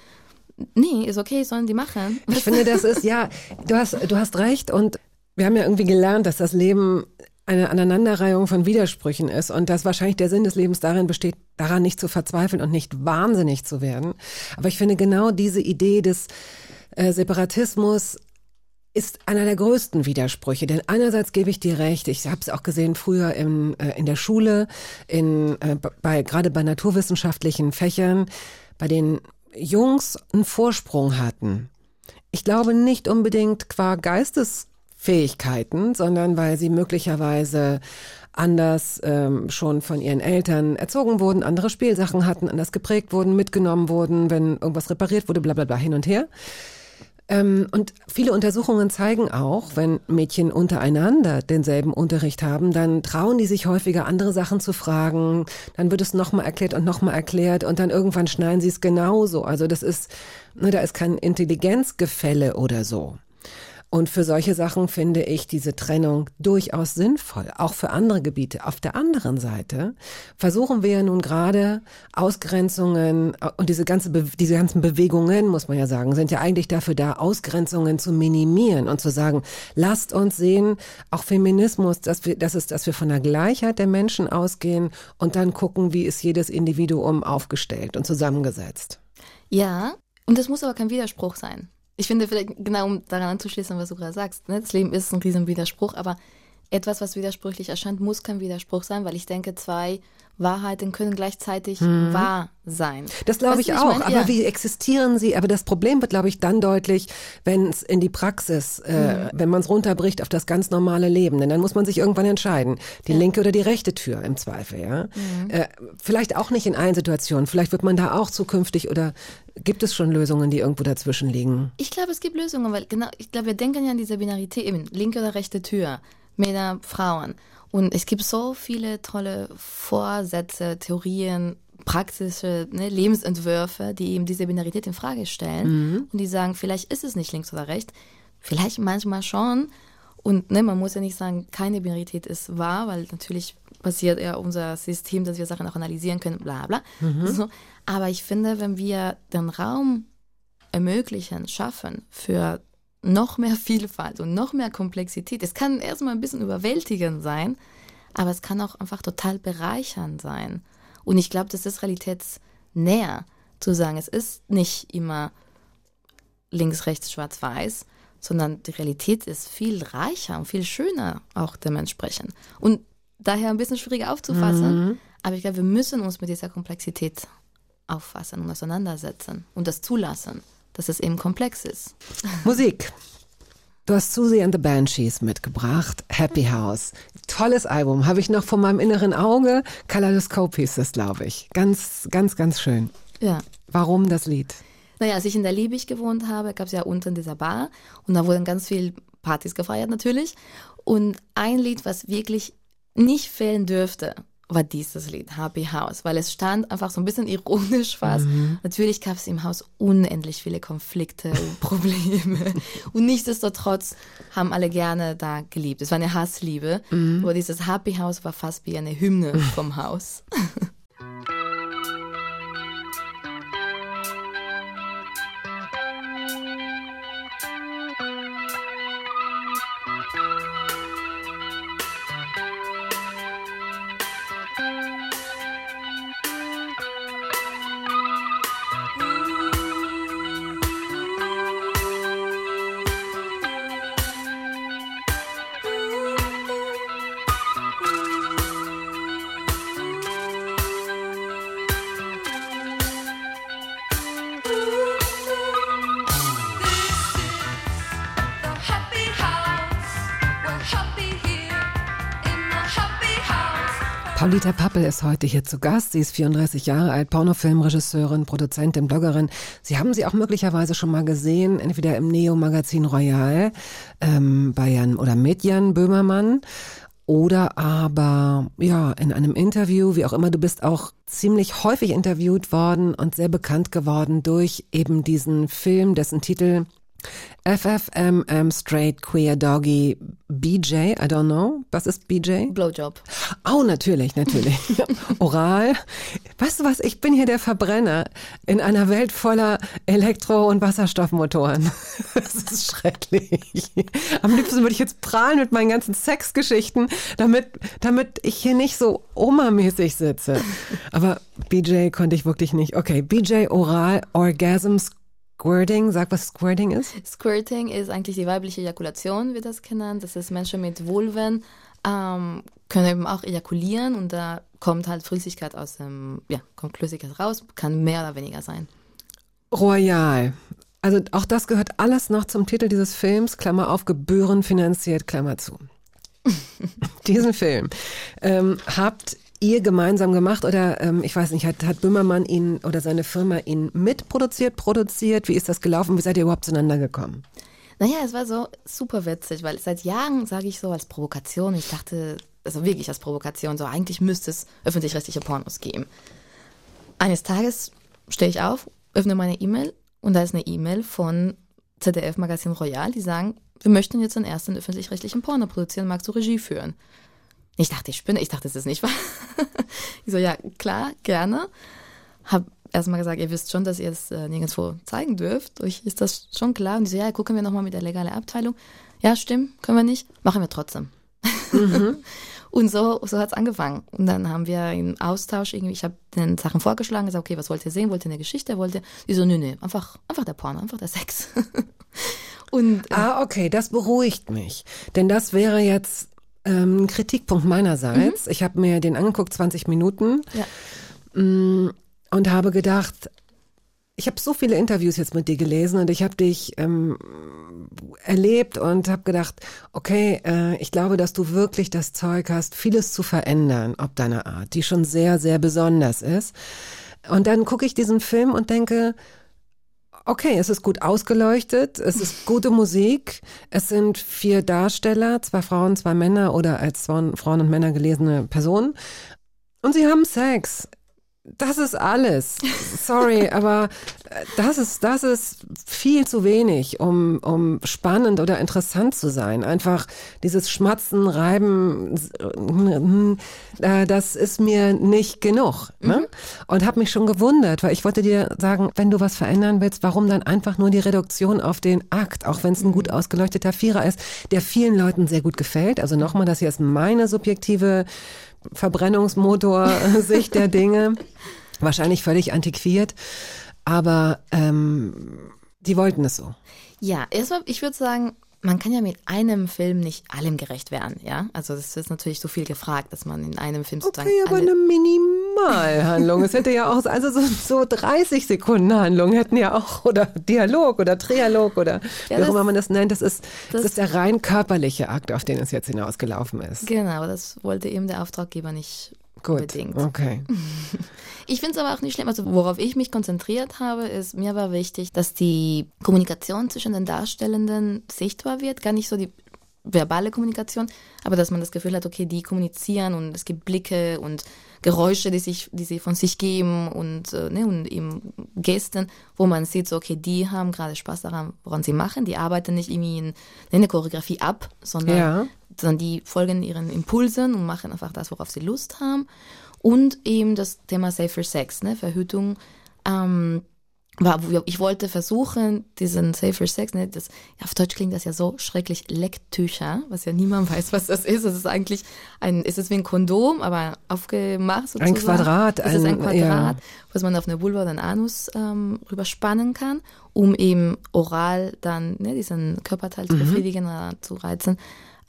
Nee, ist okay, sollen die machen. Ich finde, das ist, ja, du hast, du hast recht und wir haben ja irgendwie gelernt, dass das Leben eine Aneinanderreihung von Widersprüchen ist und dass wahrscheinlich der Sinn des Lebens darin besteht, daran nicht zu verzweifeln und nicht wahnsinnig zu werden. Aber ich finde genau diese Idee des äh, Separatismus ist einer der größten Widersprüche. Denn einerseits gebe ich dir recht, ich habe es auch gesehen früher in, äh, in der Schule, in, äh, bei, gerade bei naturwissenschaftlichen Fächern, bei den Jungs einen Vorsprung hatten. Ich glaube nicht unbedingt qua Geistesfähigkeiten, sondern weil sie möglicherweise anders ähm, schon von ihren Eltern erzogen wurden, andere Spielsachen hatten, anders geprägt wurden, mitgenommen wurden, wenn irgendwas repariert wurde, bla bla bla hin und her. Ähm, und viele Untersuchungen zeigen auch, wenn Mädchen untereinander denselben Unterricht haben, dann trauen die sich häufiger andere Sachen zu fragen, dann wird es nochmal erklärt und nochmal erklärt und dann irgendwann schneiden sie es genauso. Also das ist, ne, da ist kein Intelligenzgefälle oder so. Und für solche Sachen finde ich diese Trennung durchaus sinnvoll, auch für andere Gebiete. Auf der anderen Seite versuchen wir ja nun gerade Ausgrenzungen äh, und diese, ganze, Be- diese ganzen Bewegungen, muss man ja sagen, sind ja eigentlich dafür da, Ausgrenzungen zu minimieren und zu sagen, lasst uns sehen, auch Feminismus, dass wir, das ist, dass wir von der Gleichheit der Menschen ausgehen und dann gucken, wie ist jedes Individuum aufgestellt und zusammengesetzt. Ja, und das muss aber kein Widerspruch sein. Ich finde vielleicht, genau um daran anzuschließen, was du gerade sagst, ne, das Leben ist ein riesen Widerspruch, aber etwas, was widersprüchlich erscheint, muss kein Widerspruch sein, weil ich denke, zwei Wahrheiten können gleichzeitig wahr sein. Mhm. Das glaube ich du, auch. mein? aber Ja. wie existieren sie? Aber das Problem wird, glaube ich, dann deutlich, wenn es in die Praxis, Mhm. äh, wenn man es runterbricht auf das ganz normale Leben. Denn dann muss man sich irgendwann entscheiden. Die linke oder die rechte Tür im Zweifel, ja. Mhm. Äh, vielleicht auch nicht in allen Situationen. Vielleicht wird man da auch zukünftig oder gibt es schon Lösungen, die irgendwo dazwischen liegen? Ich glaube, es gibt Lösungen, weil genau, ich glaube, wir denken ja an diese Binarität, eben linke oder rechte Tür, Männer, Frauen. Und es gibt so viele tolle Vorsätze, Theorien, praktische ne, Lebensentwürfe, die eben diese Binarität in Frage stellen und die sagen, vielleicht ist es nicht links oder rechts, vielleicht manchmal schon. Und ne, man muss ja nicht sagen, keine Binarität ist wahr, weil natürlich basiert ja unser System, dass wir Sachen auch analysieren können, bla bla. So. Aber ich finde, wenn wir den Raum ermöglichen, schaffen für noch mehr Vielfalt und noch mehr Komplexität. Es kann erstmal ein bisschen überwältigend sein, aber es kann auch einfach total bereichernd sein. Und ich glaube, das ist realitätsnäher zu sagen, es ist nicht immer links, rechts, schwarz, weiß, sondern die Realität ist viel reicher und viel schöner auch dementsprechend. Und daher ein bisschen schwieriger aufzufassen, aber ich glaube, wir müssen uns mit dieser Komplexität auffassen und auseinandersetzen und das zulassen, dass es eben komplex ist. Musik. Du hast Susie and the Banshees mitgebracht. Happy House. Tolles Album. Habe ich noch vor meinem inneren Auge. Kaleidoskop hieß das, glaube ich. Ganz, ganz, ganz schön. Ja. Warum das Lied? Naja, als ich in der Liebig gewohnt habe, gab es ja unten dieser Bar und da wurden ganz viel Partys gefeiert natürlich. Und ein Lied, was wirklich nicht fehlen dürfte, war dieses Lied, Happy House, weil es stand einfach so ein bisschen ironisch fast. Natürlich gab es im Haus unendlich viele Konflikte und Probleme. und nichtsdestotrotz haben alle gerne da geliebt. Es war eine Hassliebe, aber dieses Happy House war fast wie eine Hymne vom Haus. ist heute hier zu Gast. Sie ist 34 Jahre alt, Pornofilmregisseurin, Produzentin, Bloggerin. Sie haben sie auch möglicherweise schon mal gesehen, entweder im Neo-Magazin Royal ähm, bei Jan oder mit Jan Böhmermann oder aber ja in einem Interview, wie auch immer. Du bist auch ziemlich häufig interviewt worden und sehr bekannt geworden durch eben diesen Film, dessen Titel FFMM Straight Queer Doggy BJ, I don't know. Was ist BJ? Blowjob. Oh, natürlich, natürlich. Oral. Weißt du was? Ich bin hier der Verbrenner in einer Welt voller Elektro- und Wasserstoffmotoren. Das ist schrecklich. Am liebsten würde ich jetzt prahlen mit meinen ganzen Sexgeschichten, damit, damit ich hier nicht so Oma-mäßig sitze. Aber BJ konnte ich wirklich nicht. Okay, BJ Oral Orgasm Squirting. Sag, was Squirting ist? Squirting ist eigentlich die weibliche Ejakulation, wird das genannt. Das ist Menschen mit Vulven, ähm, können eben auch ejakulieren und da kommt halt Flüssigkeit aus dem, ja, kommt Flüssigkeit raus, kann mehr oder weniger sein. Royal. Also auch das gehört alles noch zum Titel dieses Films, Klammer auf, gebührenfinanziert, Klammer zu. Diesen Film ähm, habt ihr gemeinsam gemacht oder ähm, ich weiß nicht, hat, hat Böhmermann ihn oder seine Firma ihn mitproduziert, produziert? Wie ist das gelaufen? Wie seid ihr überhaupt zueinander gekommen? Naja, es war so super witzig, weil seit Jahren sage ich so als Provokation, ich dachte, also wirklich als Provokation, so eigentlich müsste es öffentlich-rechtliche Pornos geben. Eines Tages stehe ich auf, öffne meine E-Mail und da ist eine E-Mail von ZDF Magazin Royal, die sagen, wir möchten jetzt den ersten öffentlich-rechtlichen Porno produzieren, magst du Regie führen? Ich dachte, ich spinne, ich dachte, das ist nicht wahr. ich so, ja, klar, gerne. Hab erstmal gesagt, ihr wisst schon, dass ihr es äh, nirgendwo zeigen dürft. Euch ist das schon klar. Und die so, ja, gucken wir nochmal mit der legalen Abteilung. Ja, stimmt, können wir nicht. Machen wir trotzdem. und so, so hat's angefangen. Und dann haben wir im Austausch irgendwie, ich habe den Sachen vorgeschlagen, gesagt, okay, was wollt ihr sehen? Wollt ihr eine Geschichte? Wollt ihr? Die so, nö, nö, einfach, einfach der Porno, einfach der Sex. und Ah, okay, das beruhigt mich. Denn das wäre jetzt Ähm, Kritikpunkt meinerseits. Ich habe mir den angeguckt, 20 Minuten, Ja. mm, und habe gedacht, ich habe so viele Interviews jetzt mit dir gelesen und ich habe dich ähm, erlebt und habe gedacht, okay, äh, ich glaube, dass du wirklich das Zeug hast, vieles zu verändern, ob deiner Art, die schon sehr, sehr besonders ist. Und dann gucke ich diesen Film und denke, okay, es ist gut ausgeleuchtet, es ist gute Musik, es sind vier Darsteller, zwei Frauen, zwei Männer oder als Frauen und Männer gelesene Personen und sie haben Sex. Das ist alles. Sorry, aber äh, das ist, das ist viel zu wenig, um, um spannend oder interessant zu sein. Einfach dieses Schmatzen, Reiben, äh, das ist mir nicht genug. Ne? Und habe mich schon gewundert, weil ich wollte dir sagen, wenn du was verändern willst, warum dann einfach nur die Reduktion auf den Akt, auch wenn es ein gut ausgeleuchteter Vierer ist, der vielen Leuten sehr gut gefällt. Also nochmal, das hier ist meine subjektive Verbrennungsmotor-Sicht der Dinge. Wahrscheinlich völlig antiquiert, aber ähm, die wollten es so. Ja, erstmal, ich würde sagen, man kann ja mit einem Film nicht allem gerecht werden, ja? Also das ist natürlich so viel gefragt, dass man in einem Film sozusagen Okay, aber eine Minimalhandlung. es hätte ja auch, also so, so 30 Sekunden Handlung hätten ja auch, oder Dialog oder Trialog oder Ja, wie auch immer man das nennt. Das ist, das, das- ist der rein körperliche Akt, auf den es jetzt hinausgelaufen ist. Genau, das wollte eben der Auftraggeber nicht Gut, unbedingt. okay. Ich finde es aber auch nicht schlimm. Also worauf ich mich konzentriert habe, ist, mir war wichtig, dass die Kommunikation zwischen den Darstellenden sichtbar wird. Gar nicht so die verbale Kommunikation, aber dass man das Gefühl hat, okay, die kommunizieren und es gibt Blicke und Geräusche, die sich, die sie von sich geben und, äh, ne, und eben Gesten, wo man sieht, so, okay, die haben gerade Spaß daran, woran sie machen. Die arbeiten nicht irgendwie in, in eine Choreografie ab, sondern Ja. sondern die folgen ihren Impulsen und machen einfach das, worauf sie Lust haben. Und eben das Thema Safer Sex, ne, Verhütung. Ähm, war, ich wollte versuchen, diesen Safer Sex, ne, das, auf Deutsch klingt das ja so schrecklich, Lecktücher, was ja niemand weiß, was das ist. Es ist eigentlich ein, es ist wie ein Kondom, aber aufgemacht sozusagen. Quadrat, Es ist ein ein- Quadrat, ja. was man auf eine Vulva oder einen Anus ähm, rüberspannen kann, um eben oral dann ne, diesen Körperteil zu befriedigen oder zu reizen,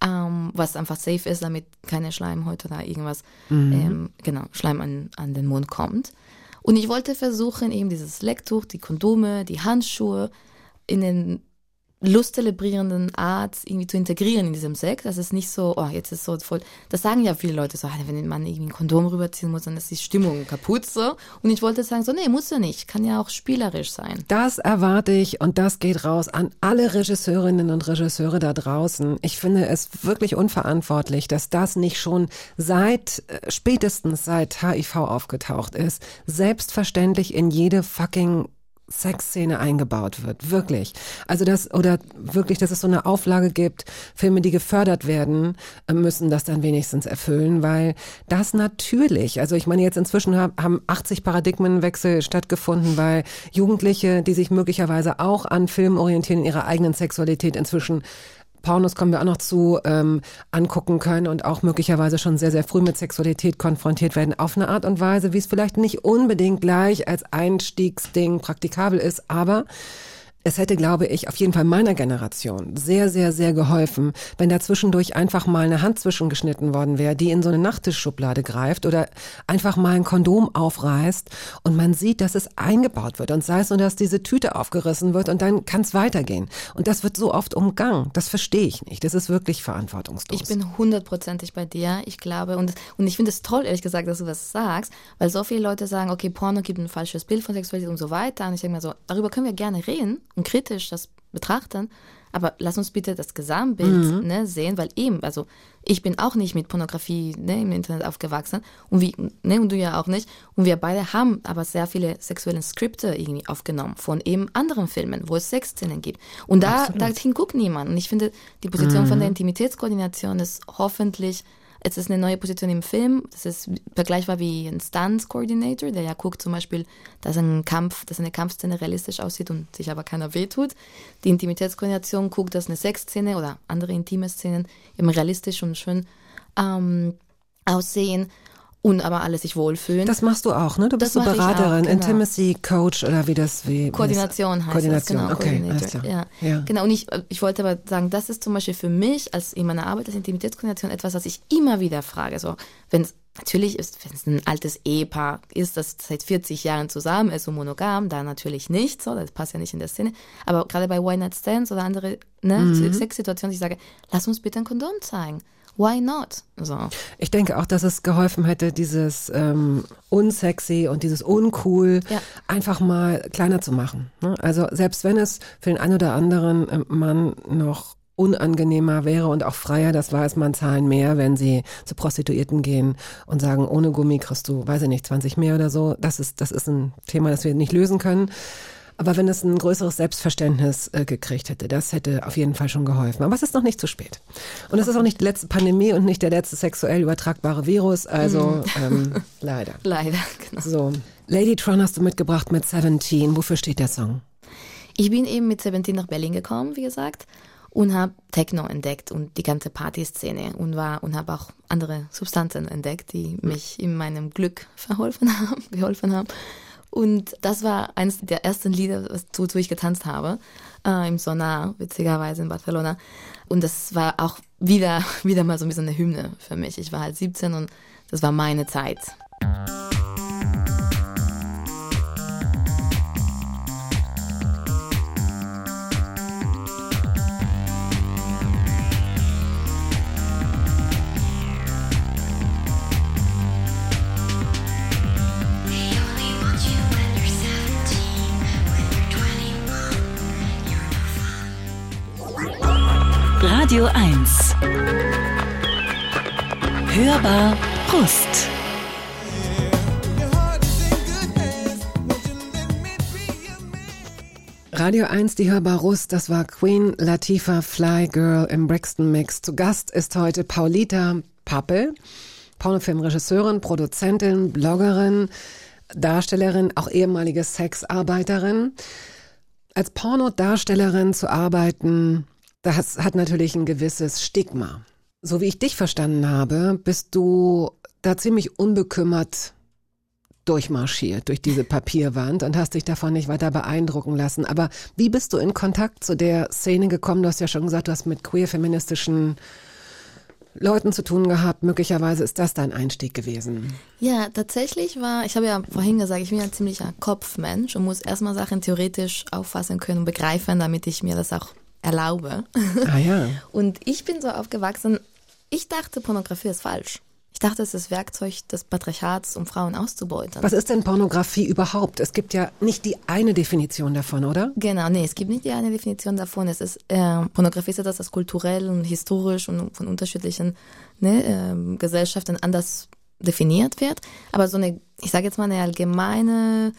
ähm, was einfach safe ist, damit keine Schleimhäute oder irgendwas, ähm, genau, Schleim an, an den Mund kommt. Und ich wollte versuchen, eben dieses Lecktuch, die Kondome, die Handschuhe in den lustzelebrierenden Art irgendwie zu integrieren in diesem Sex. Das ist nicht so, oh, jetzt ist so voll. Das sagen ja viele Leute so, wenn man irgendwie ein Kondom rüberziehen muss, dann ist die Stimmung kaputt so. Und ich wollte sagen, so, nee, muss ja nicht. Kann ja auch spielerisch sein. Das erwarte ich und das geht raus an alle Regisseurinnen und Regisseure da draußen. Ich finde es wirklich unverantwortlich, dass das nicht schon seit, äh, spätestens seit HIV aufgetaucht ist, selbstverständlich in jede fucking Sexszene eingebaut wird, wirklich. Also das, oder wirklich, dass es so eine Auflage gibt, Filme, die gefördert werden, äh, müssen das dann wenigstens erfüllen, weil das natürlich, also ich meine jetzt inzwischen hab- haben 80 Paradigmenwechsel stattgefunden, weil Jugendliche, die sich möglicherweise auch an Filmen orientieren, in ihrer eigenen Sexualität inzwischen Pornos kommen wir auch noch zu, ähm, angucken können und auch möglicherweise schon sehr, sehr früh mit Sexualität konfrontiert werden, auf eine Art und Weise, wie es vielleicht nicht unbedingt gleich als Einstiegsding praktikabel ist, aber es hätte, glaube ich, auf jeden Fall meiner Generation sehr, sehr, sehr geholfen, wenn da zwischendurch einfach mal eine Hand zwischengeschnitten worden wäre, die in so eine Nachttischschublade greift oder einfach mal ein Kondom aufreißt und man sieht, dass es eingebaut wird und sei es nur, dass diese Tüte aufgerissen wird und dann kann es weitergehen. Und das wird so oft umgangen. Das verstehe ich nicht. Das ist wirklich verantwortungslos. Ich bin hundertprozentig bei dir. Ich glaube, und, und ich finde es toll, ehrlich gesagt, dass du das sagst, weil so viele Leute sagen, okay, Porno gibt ein falsches Bild von Sexualität und so weiter. Und ich denke mir so, darüber können wir gerne reden und kritisch das betrachten. Aber lass uns bitte das Gesamtbild ne, sehen, weil eben, also ich bin auch nicht mit Pornografie ne, im Internet aufgewachsen und, wie, ne, und du ja auch nicht. Und wir beide haben aber sehr viele sexuelle Skripte irgendwie aufgenommen von eben anderen Filmen, wo es Sexszenen gibt. Und da, dahin guckt niemand. Und ich finde, die Position von der Intimitätskoordination ist hoffentlich es ist eine neue Position im Film. Das ist vergleichbar wie ein Stunts Coordinator, der ja guckt zum Beispiel, dass ein Kampf, dass eine Kampfszene realistisch aussieht und sich aber keiner wehtut. Die Intimitätskoordination guckt, dass eine Sexszene oder andere intime Szenen eben realistisch und schön ähm, aussehen. Und aber alle sich wohlfühlen. Das machst du auch, ne? Du bist so ich auch, Beraterin, genau. Intimacy Coach oder wie das wie Koordination heißt Koordination. das, genau. okay, alles klar. Ja. ja. Genau, und ich, ich wollte aber sagen, das ist zum Beispiel für mich als in meiner Arbeit als Intimitätskoordination etwas, was ich immer wieder frage. So, wenn es natürlich ist, wenn es ein altes Ehepaar ist, das seit 40 Jahren zusammen ist und monogam, da natürlich nicht, so, das passt ja nicht in der Szene. Aber gerade bei One Night Stands oder andere ne, Mhm. Sexsituationen, ich sage, lass uns bitte ein Kondom zeigen. Why not? So. Ich denke auch, dass es geholfen hätte, dieses ähm, unsexy und dieses uncool Ja. einfach mal kleiner zu machen. Ne? Also selbst wenn es für den einen oder anderen ähm, Mann noch unangenehmer wäre und auch freier, das weiß man, zahlen mehr, wenn sie zu Prostituierten gehen und sagen, ohne Gummi kriegst du, weiß ich nicht, 20 mehr oder so. Das ist, das ist ein Thema, das wir nicht lösen können. Aber wenn es ein größeres Selbstverständnis äh, gekriegt hätte, das hätte auf jeden Fall schon geholfen. Aber es ist noch nicht zu spät. Und es ist auch nicht die letzte Pandemie und nicht der letzte sexuell übertragbare Virus. Also ähm, leider. Leider, genau. So, Lady Tron hast du mitgebracht mit 17. Wofür steht der Song? Ich bin eben mit 17 nach Berlin gekommen, wie gesagt, und habe Techno entdeckt und die ganze Partyszene und war und habe auch andere Substanzen entdeckt, die mich in meinem Glück verholfen haben, geholfen haben. Und das war eines der ersten Lieder, wozu ich getanzt habe, äh, im Sonar, witzigerweise in Barcelona. Und das war auch wieder, wieder mal so ein bisschen eine Hymne für mich. Ich war halt 17 und das war meine Zeit. Radio 1. Hörbar Brust. Radio 1, die hörbar Rust, das war Queen Latifah Fly Girl im Brixton Mix. Zu Gast ist heute Paulita Pappel, Pornofilmregisseurin, Produzentin, Bloggerin, Darstellerin, auch ehemalige Sexarbeiterin. Als Pornodarstellerin zu arbeiten, das hat natürlich ein gewisses Stigma. So wie ich dich verstanden habe, bist du da ziemlich unbekümmert durchmarschiert durch diese Papierwand und hast dich davon nicht weiter beeindrucken lassen. Aber wie bist du in Kontakt zu der Szene gekommen? Du hast ja schon gesagt, du hast mit queer-feministischen Leuten zu tun gehabt. Möglicherweise ist das dein Einstieg gewesen. Ja, tatsächlich war, ich habe ja vorhin gesagt, ich bin ein ziemlicher Kopfmensch und muss erstmal Sachen theoretisch auffassen können und begreifen, damit ich mir das auch erlaube. Ah ja. Und ich bin so aufgewachsen, ich dachte, Pornografie ist falsch. Ich dachte, es ist Werkzeug des Patriarchats, um Frauen auszubeuten. Was ist denn Pornografie überhaupt? Es gibt ja nicht die eine Definition davon, oder? Genau, nee, es gibt nicht die eine Definition davon. Es ist, äh, Pornografie ist etwas, das kulturell und historisch und von unterschiedlichen ne, ähm, Gesellschaften anders definiert wird. Aber so eine, ich sage jetzt mal eine allgemeine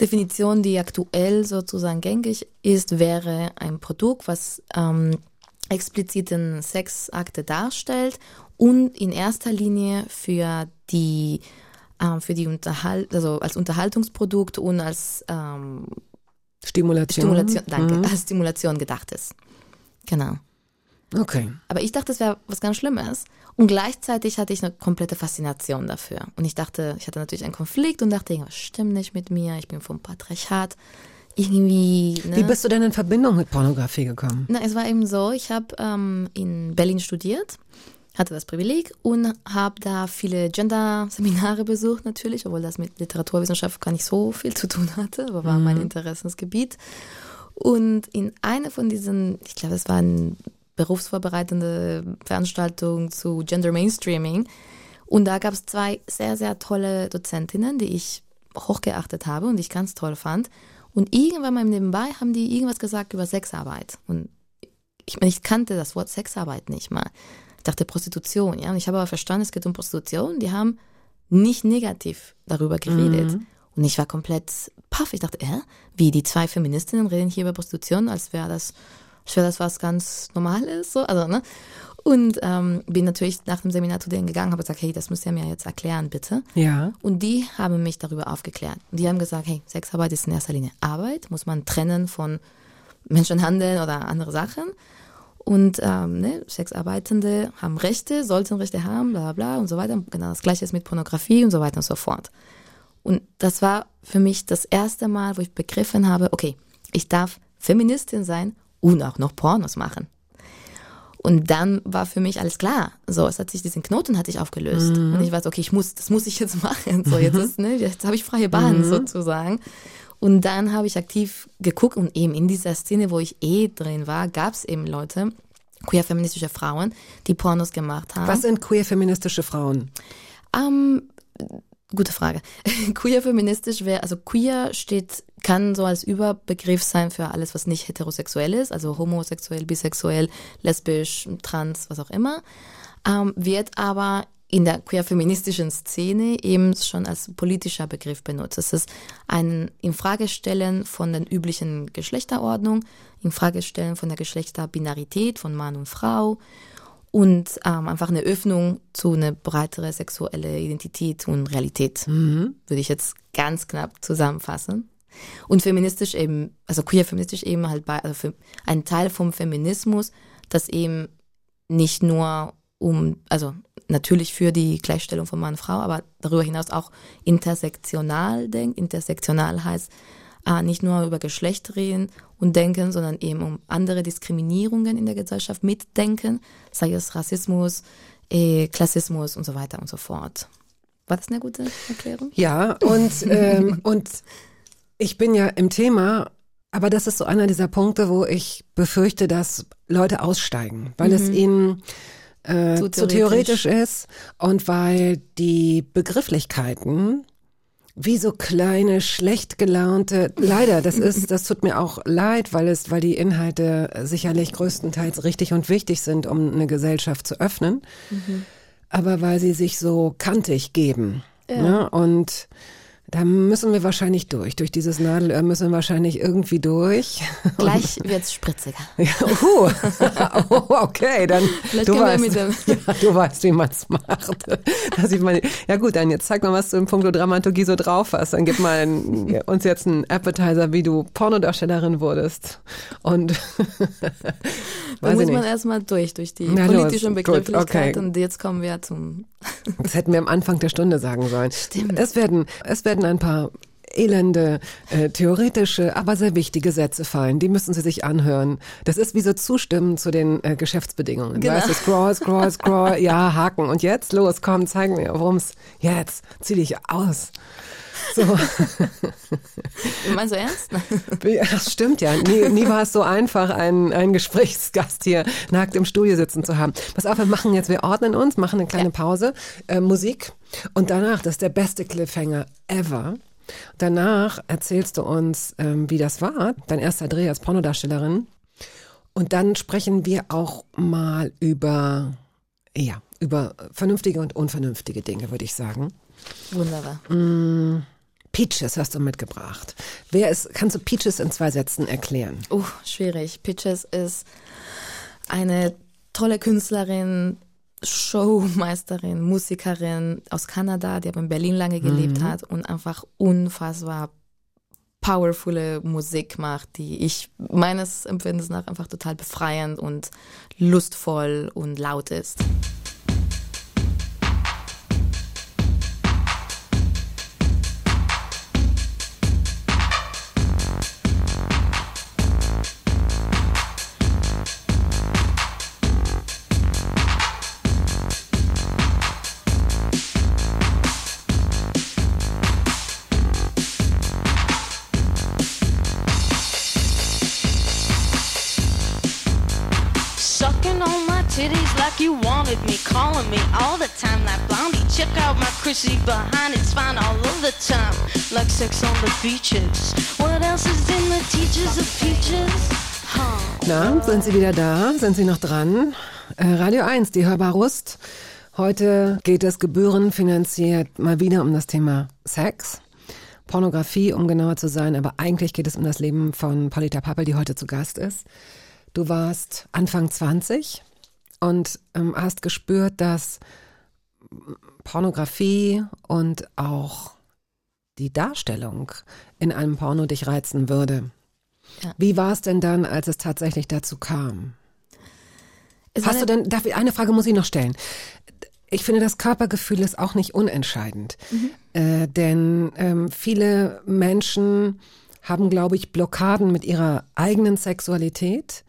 Definition, die aktuell sozusagen gängig ist, wäre ein Produkt, was ähm, expliziten Sexakte darstellt und in erster Linie für die ähm, für die Unterhalt, also als Unterhaltungsprodukt und als ähm, Stimulation. Stimulation, danke, Mhm. als Stimulation gedacht ist. Genau. Okay. Aber ich dachte, es wäre was ganz Schlimmes. Und gleichzeitig hatte ich eine komplette Faszination dafür. Und ich dachte, ich hatte natürlich einen Konflikt und dachte, irgendwas stimmt nicht mit mir. Ich bin vom Patriarchat. Irgendwie. Ne? Wie bist du denn in Verbindung mit Pornografie gekommen? Na, es war eben so, ich habe ähm, in Berlin studiert, hatte das Privileg und habe da viele Gender-Seminare besucht natürlich, obwohl das mit Literaturwissenschaft gar nicht so viel zu tun hatte, aber war mein Interessensgebiet. Und in einer von diesen, ich glaube, es war eine berufsvorbereitende Veranstaltung zu Gender Mainstreaming. Und da gab es zwei sehr, sehr tolle Dozentinnen, die ich hochgeachtet habe und die ich ganz toll fand. Und irgendwann mal nebenbei haben die irgendwas gesagt über Sexarbeit. Und ich meine, ich kannte das Wort Sexarbeit nicht mal. Ich dachte Prostitution, ja. Und ich habe aber verstanden, es geht um Prostitution. Die haben nicht negativ darüber geredet. Und ich war komplett paff. Ich dachte, äh, wie die zwei Feministinnen reden hier über Prostitution, als wäre das, wäre das was ganz Normales, so, also, ne? Und ähm, bin natürlich nach dem Seminar zu denen gegangen, habe gesagt, hey, das müsst ihr mir jetzt erklären, bitte. Ja. Und die haben mich darüber aufgeklärt. Und die haben gesagt, hey, Sexarbeit ist in erster Linie Arbeit, muss man trennen von Menschenhandel oder andere Sachen. Und ähm, ne, Sexarbeitende haben Rechte, sollten Rechte haben, bla bla und so weiter. Genau das gleiche ist mit Pornografie und so weiter und so fort. Und das war für mich das erste Mal, wo ich begriffen habe, okay, ich darf Feministin sein und auch noch Pornos machen. Und dann war für mich alles klar. So, es hat sich diesen Knoten hatte ich aufgelöst. Und ich weiß, okay, ich muss, das muss ich jetzt machen. So, jetzt ist, ne, jetzt habe ich freie Bahn sozusagen. Und dann habe ich aktiv geguckt und eben in dieser Szene, wo ich eh drin war, gab es eben Leute, queer-feministische Frauen, die Pornos gemacht haben. Was sind queer-feministische Frauen? Ähm, gute Frage. queer feministisch wäre, also queer steht, kann so als Überbegriff sein für alles, was nicht heterosexuell ist, also homosexuell, bisexuell, lesbisch, trans, was auch immer, ähm, wird aber in der queer-feministischen Szene eben schon als politischer Begriff benutzt. Es ist ein Infragestellen von den üblichen Geschlechterordnung, Infragestellen von der Geschlechterbinarität von Mann und Frau und ähm, einfach eine Öffnung zu eine breitere sexuelle Identität und Realität, würde ich jetzt ganz knapp zusammenfassen. Und feministisch eben, also queer feministisch eben halt bei, also für, ein Teil vom Feminismus, das eben nicht nur um, also natürlich für die Gleichstellung von Mann und Frau, aber darüber hinaus auch intersektional denkt. Intersektional heißt äh, nicht nur über Geschlecht reden und denken, sondern eben um andere Diskriminierungen in der Gesellschaft mitdenken, sei es Rassismus, äh, Klassismus und so weiter und so fort. War das eine gute Erklärung? Ja, und, ähm, und ich bin ja im Thema, aber das ist so einer dieser Punkte, wo ich befürchte, dass Leute aussteigen, weil es ihnen äh, Zu zu, theoretisch. theoretisch ist und weil die Begrifflichkeiten wie so kleine, schlecht gelaunte, leider, das ist, das tut mir auch leid, weil es, weil die Inhalte sicherlich größtenteils richtig und wichtig sind, um eine Gesellschaft zu öffnen, aber weil sie sich so kantig geben. Ne? Und da müssen wir wahrscheinlich durch. Durch dieses Nadelöhr müssen wir wahrscheinlich irgendwie durch. Gleich wird's spritziger. Ja, uh, oh, okay, dann Vielleicht du weißt, mit dem- ja, du weißt, wie man es macht. Da sieht man, ja gut, dann jetzt zeig mal, was du im Punkto Dramaturgie so drauf hast. Dann gib mal ein, uns jetzt einen Appetizer, wie du Pornodarstellerin wurdest. Und Da muss man erstmal durch, durch die Na politischen Begrifflichkeiten. okay. Und jetzt kommen wir zum Das hätten wir am Anfang der Stunde sagen sollen. Stimmt. Es werden, es werden ein paar elende, äh, theoretische, aber sehr wichtige Sätze fallen. Die müssen Sie sich anhören. Das ist wie so Zustimmen zu den äh, Geschäftsbedingungen. Genau. Weißt du, scroll, scroll, scroll, ja, haken. Und jetzt, los, komm, zeig mir, worum's, jetzt, zieh dich aus. So, Meinst du ernst? das stimmt ja. Nie, nie war es so einfach, einen, einen Gesprächsgast hier nackt im Studio sitzen zu haben. Pass auf, wir machen jetzt, wir ordnen uns, machen eine kleine Pause, äh, Musik und danach, das ist der beste Cliffhanger ever. Danach erzählst du uns, ähm, wie das war, dein erster Dreh als Pornodarstellerin. Und dann sprechen wir auch mal über, ja, über vernünftige und unvernünftige Dinge, würde ich sagen. Wunderbar. Peaches hast du mitgebracht. Wer ist, kannst du Peaches in zwei Sätzen erklären? Uh, schwierig. Pitches ist eine tolle Künstlerin, Showmeisterin, Musikerin aus Kanada, die aber in Berlin lange gelebt hat und einfach unfassbar powervolle Musik macht, die ich meines Empfindens nach einfach total befreiend und lustvoll und laut ist. Calling me all the time. That blondie, check out my Chrissy behind, it's fine all of the time. Like sex on the beaches. What else is in the teachers of peaches? Huh. Na, sind Sie wieder da? Sind Sie noch dran? Äh, Radio 1, die Hörbarust. Heute geht es gebührenfinanziert mal wieder um das Thema Sex. Pornografie, um genauer zu sein, aber eigentlich geht es um das Leben von Paulita Pappel, die heute zu Gast ist. Du warst Anfang 20 und ähm, hast gespürt, dass Pornografie und auch die Darstellung in einem Porno dich reizen würde. Ja. Wie war es denn dann, als es tatsächlich dazu kam? Es Hast du eine- denn, darf ich, eine Frage muss ich noch stellen. Ich finde, das Körpergefühl ist auch nicht unentscheidend. Äh, denn ähm, viele Menschen haben, glaube ich, Blockaden mit ihrer eigenen Sexualität,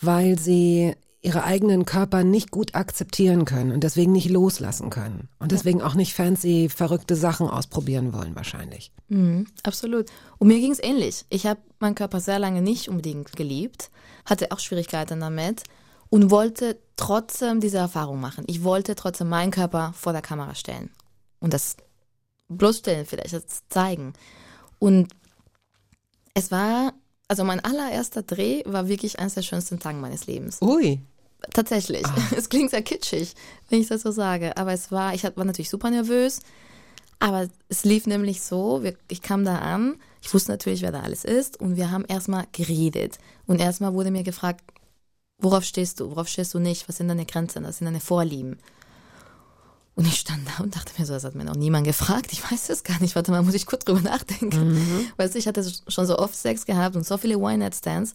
weil sie ihre eigenen Körper nicht gut akzeptieren können und deswegen nicht loslassen können. Und deswegen auch nicht fancy, verrückte Sachen ausprobieren wollen wahrscheinlich. Mhm, absolut. Und mir ging es ähnlich. Ich habe meinen Körper sehr lange nicht unbedingt geliebt, hatte auch Schwierigkeiten damit und wollte trotzdem diese Erfahrung machen. Ich wollte trotzdem meinen Körper vor der Kamera stellen und das bloßstellen vielleicht, das zeigen. Und es war, also mein allererster Dreh war wirklich eines der schönsten Tage meines Lebens. Ui. Tatsächlich. Es klingt sehr kitschig, wenn ich das so sage. Aber es war, ich war natürlich super nervös. Aber es lief nämlich so, wir, ich kam da an, ich wusste natürlich, wer da alles ist und wir haben erstmal geredet. Und erstmal wurde mir gefragt, worauf stehst du, worauf stehst du nicht, was sind deine Grenzen, was sind deine Vorlieben. Und ich stand da und dachte mir so, das hat mir noch niemand gefragt, ich weiß es gar nicht, warte mal, muss ich kurz drüber nachdenken. Weißt du, ich hatte schon so oft Sex gehabt und so viele One-Night-Stands.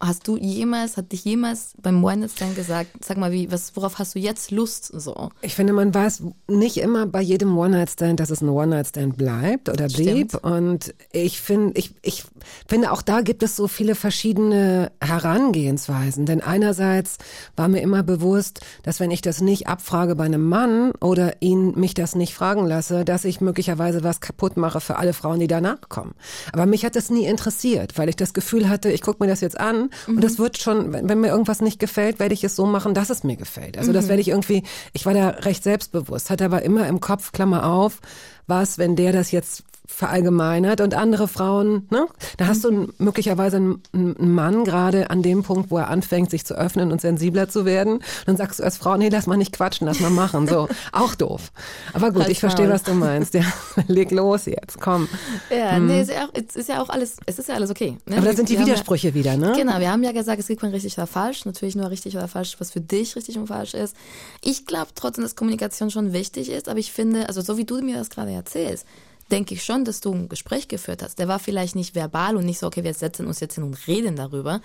Hast du jemals, hat dich jemals beim One-Night-Stand gesagt, sag mal, wie, was, worauf hast du jetzt Lust, so? Ich finde, man weiß nicht immer bei jedem One-Night-Stand, dass es ein One-Night-Stand bleibt oder blieb. Stimmt. Und ich finde, ich, ich finde, auch da gibt es so viele verschiedene Herangehensweisen. Denn einerseits war mir immer bewusst, dass wenn ich das nicht abfrage bei einem Mann oder ihn mich das nicht fragen lasse, dass ich möglicherweise was kaputt mache für alle Frauen, die danach kommen. Aber mich hat das nie interessiert, weil ich das Gefühl hatte, ich gucke mir das jetzt an und das wird schon, wenn, wenn mir irgendwas nicht gefällt, werde ich es so machen, dass es mir gefällt. Also das werde ich irgendwie, ich war da recht selbstbewusst, hatte aber immer im Kopf, Klammer auf, was, wenn der das jetzt verallgemeinert und andere Frauen, ne? Da hast du möglicherweise einen, einen Mann gerade an dem Punkt, wo er anfängt, sich zu öffnen und sensibler zu werden. Dann sagst du als Frau, nee, lass mal nicht quatschen, lass mal machen. So, auch doof. Aber gut, Als ich verstehe, was du meinst. Ja, leg los jetzt, komm. Ja, nee, ist ja auch, es ist ja auch alles, es ist ja alles okay. Ne? Mhm. Aber da sind die Wir haben ja- Widersprüche wieder, ne? Genau, wir haben ja gesagt, es gibt kein richtig oder falsch. Natürlich nur richtig oder falsch, was für dich richtig und falsch ist. Ich glaube trotzdem, dass Kommunikation schon wichtig ist, aber ich finde, also so wie du mir das gerade erzählst, denke ich schon, dass du ein Gespräch geführt hast. Der war vielleicht nicht verbal und nicht so, okay, wir setzen uns jetzt hin und reden darüber.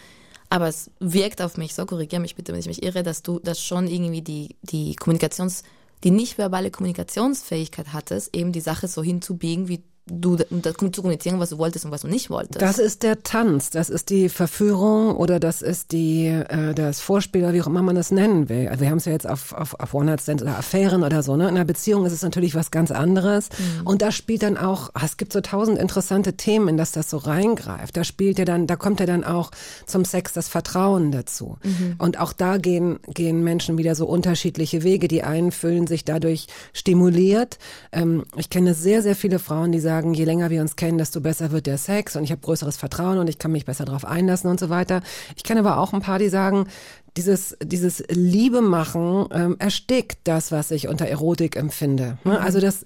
Aber es wirkt auf mich, so korrigiere mich bitte, wenn ich mich irre, dass du das schon irgendwie die, die Kommunikations, die nicht verbale Kommunikationsfähigkeit hattest, eben die Sache so hinzubiegen, wie du das zu kommunizieren, was du wolltest und was du nicht wolltest. Das ist der Tanz, das ist die Verführung oder das ist die äh, das Vorspiel oder wie auch immer man das nennen will. Also wir haben es ja jetzt auf, auf, auf One-Night-Stands oder Affären oder so. Ne? In einer Beziehung ist es natürlich was ganz anderes. Und da spielt dann auch, ah, es gibt so tausend interessante Themen, in das das so reingreift. Da spielt ja dann, da kommt ja dann auch zum Sex das Vertrauen dazu. Und auch da gehen, gehen Menschen wieder so unterschiedliche Wege. Die einen fühlen sich dadurch stimuliert. Ähm, ich kenne sehr, sehr viele Frauen, die sagen, je länger wir uns kennen, desto besser wird der Sex und ich habe größeres Vertrauen und ich kann mich besser darauf einlassen und so weiter. Ich kenne aber auch ein paar, die sagen, dieses, dieses Liebe machen ähm, erstickt das, was ich unter Erotik empfinde. Ne? Also das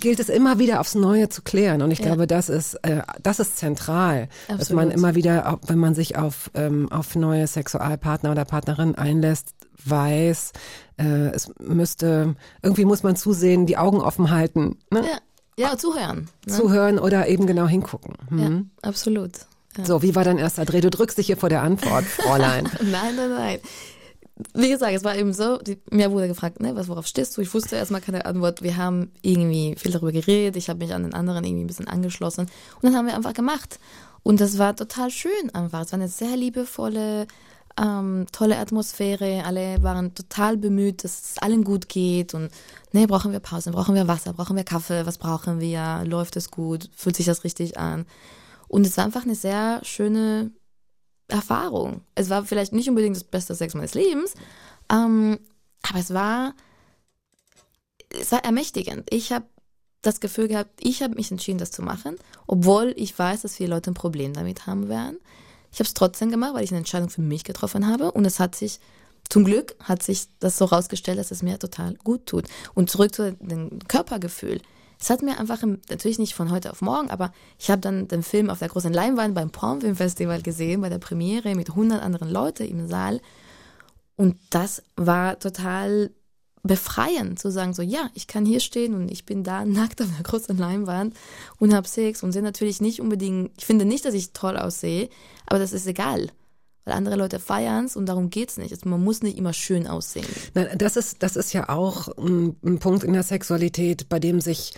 gilt es immer wieder aufs Neue zu klären. Und ich Ja. glaube, das ist, äh, das ist zentral, dass man Absolut. immer wieder, wenn man sich auf, ähm, auf neue Sexualpartner oder Partnerin einlässt, weiß, äh, es müsste, irgendwie muss man zusehen, die Augen offen halten, ne? ja, ja, zuhören. Ne? zuhören oder eben genau hingucken. Hm. Ja, absolut. Ja. So, wie war dein erster Dreh? Du drückst dich hier vor der Antwort, Fräulein. Nein, nein, nein. Wie gesagt, es war eben so, die, mir wurde gefragt, ne, was, worauf stehst du? Ich wusste erstmal keine Antwort. Wir haben irgendwie viel darüber geredet. Ich habe mich an den anderen irgendwie ein bisschen angeschlossen. Und dann haben wir einfach gemacht. Und das war total schön einfach. Es war eine sehr liebevolle, ähm, tolle Atmosphäre. Alle waren total bemüht, dass es allen gut geht. Und ne, brauchen wir Pausen, brauchen wir Wasser, brauchen wir Kaffee, was brauchen wir? Läuft es gut? Fühlt sich das richtig an? Und es war einfach eine sehr schöne Erfahrung. Es war vielleicht nicht unbedingt das beste Sex meines Lebens, ähm, aber es war, es war ermächtigend. Ich habe das Gefühl gehabt, ich habe mich entschieden, das zu machen, obwohl ich weiß, dass viele Leute ein Problem damit haben werden. Ich habe es trotzdem gemacht, weil ich eine Entscheidung für mich getroffen habe und es hat sich zum Glück hat sich das so rausgestellt, dass es mir total gut tut. Und zurück zu dem Körpergefühl. Es hat mir einfach, natürlich nicht von heute auf morgen, aber ich habe dann den Film auf der großen Leinwand beim Pornfilmfestival gesehen, bei der Premiere mit 100 anderen Leuten im Saal. Und das war total befreiend zu sagen, so ja, ich kann hier stehen und ich bin da nackt auf der großen Leinwand und habe Sex und sehe natürlich nicht unbedingt, ich finde nicht, dass ich toll aussehe, aber das ist egal. Weil andere Leute feiern es und darum geht's nicht. Also man muss nicht immer schön aussehen. Na, das ist, das ist ja auch ein, ein Punkt in der Sexualität, bei dem sich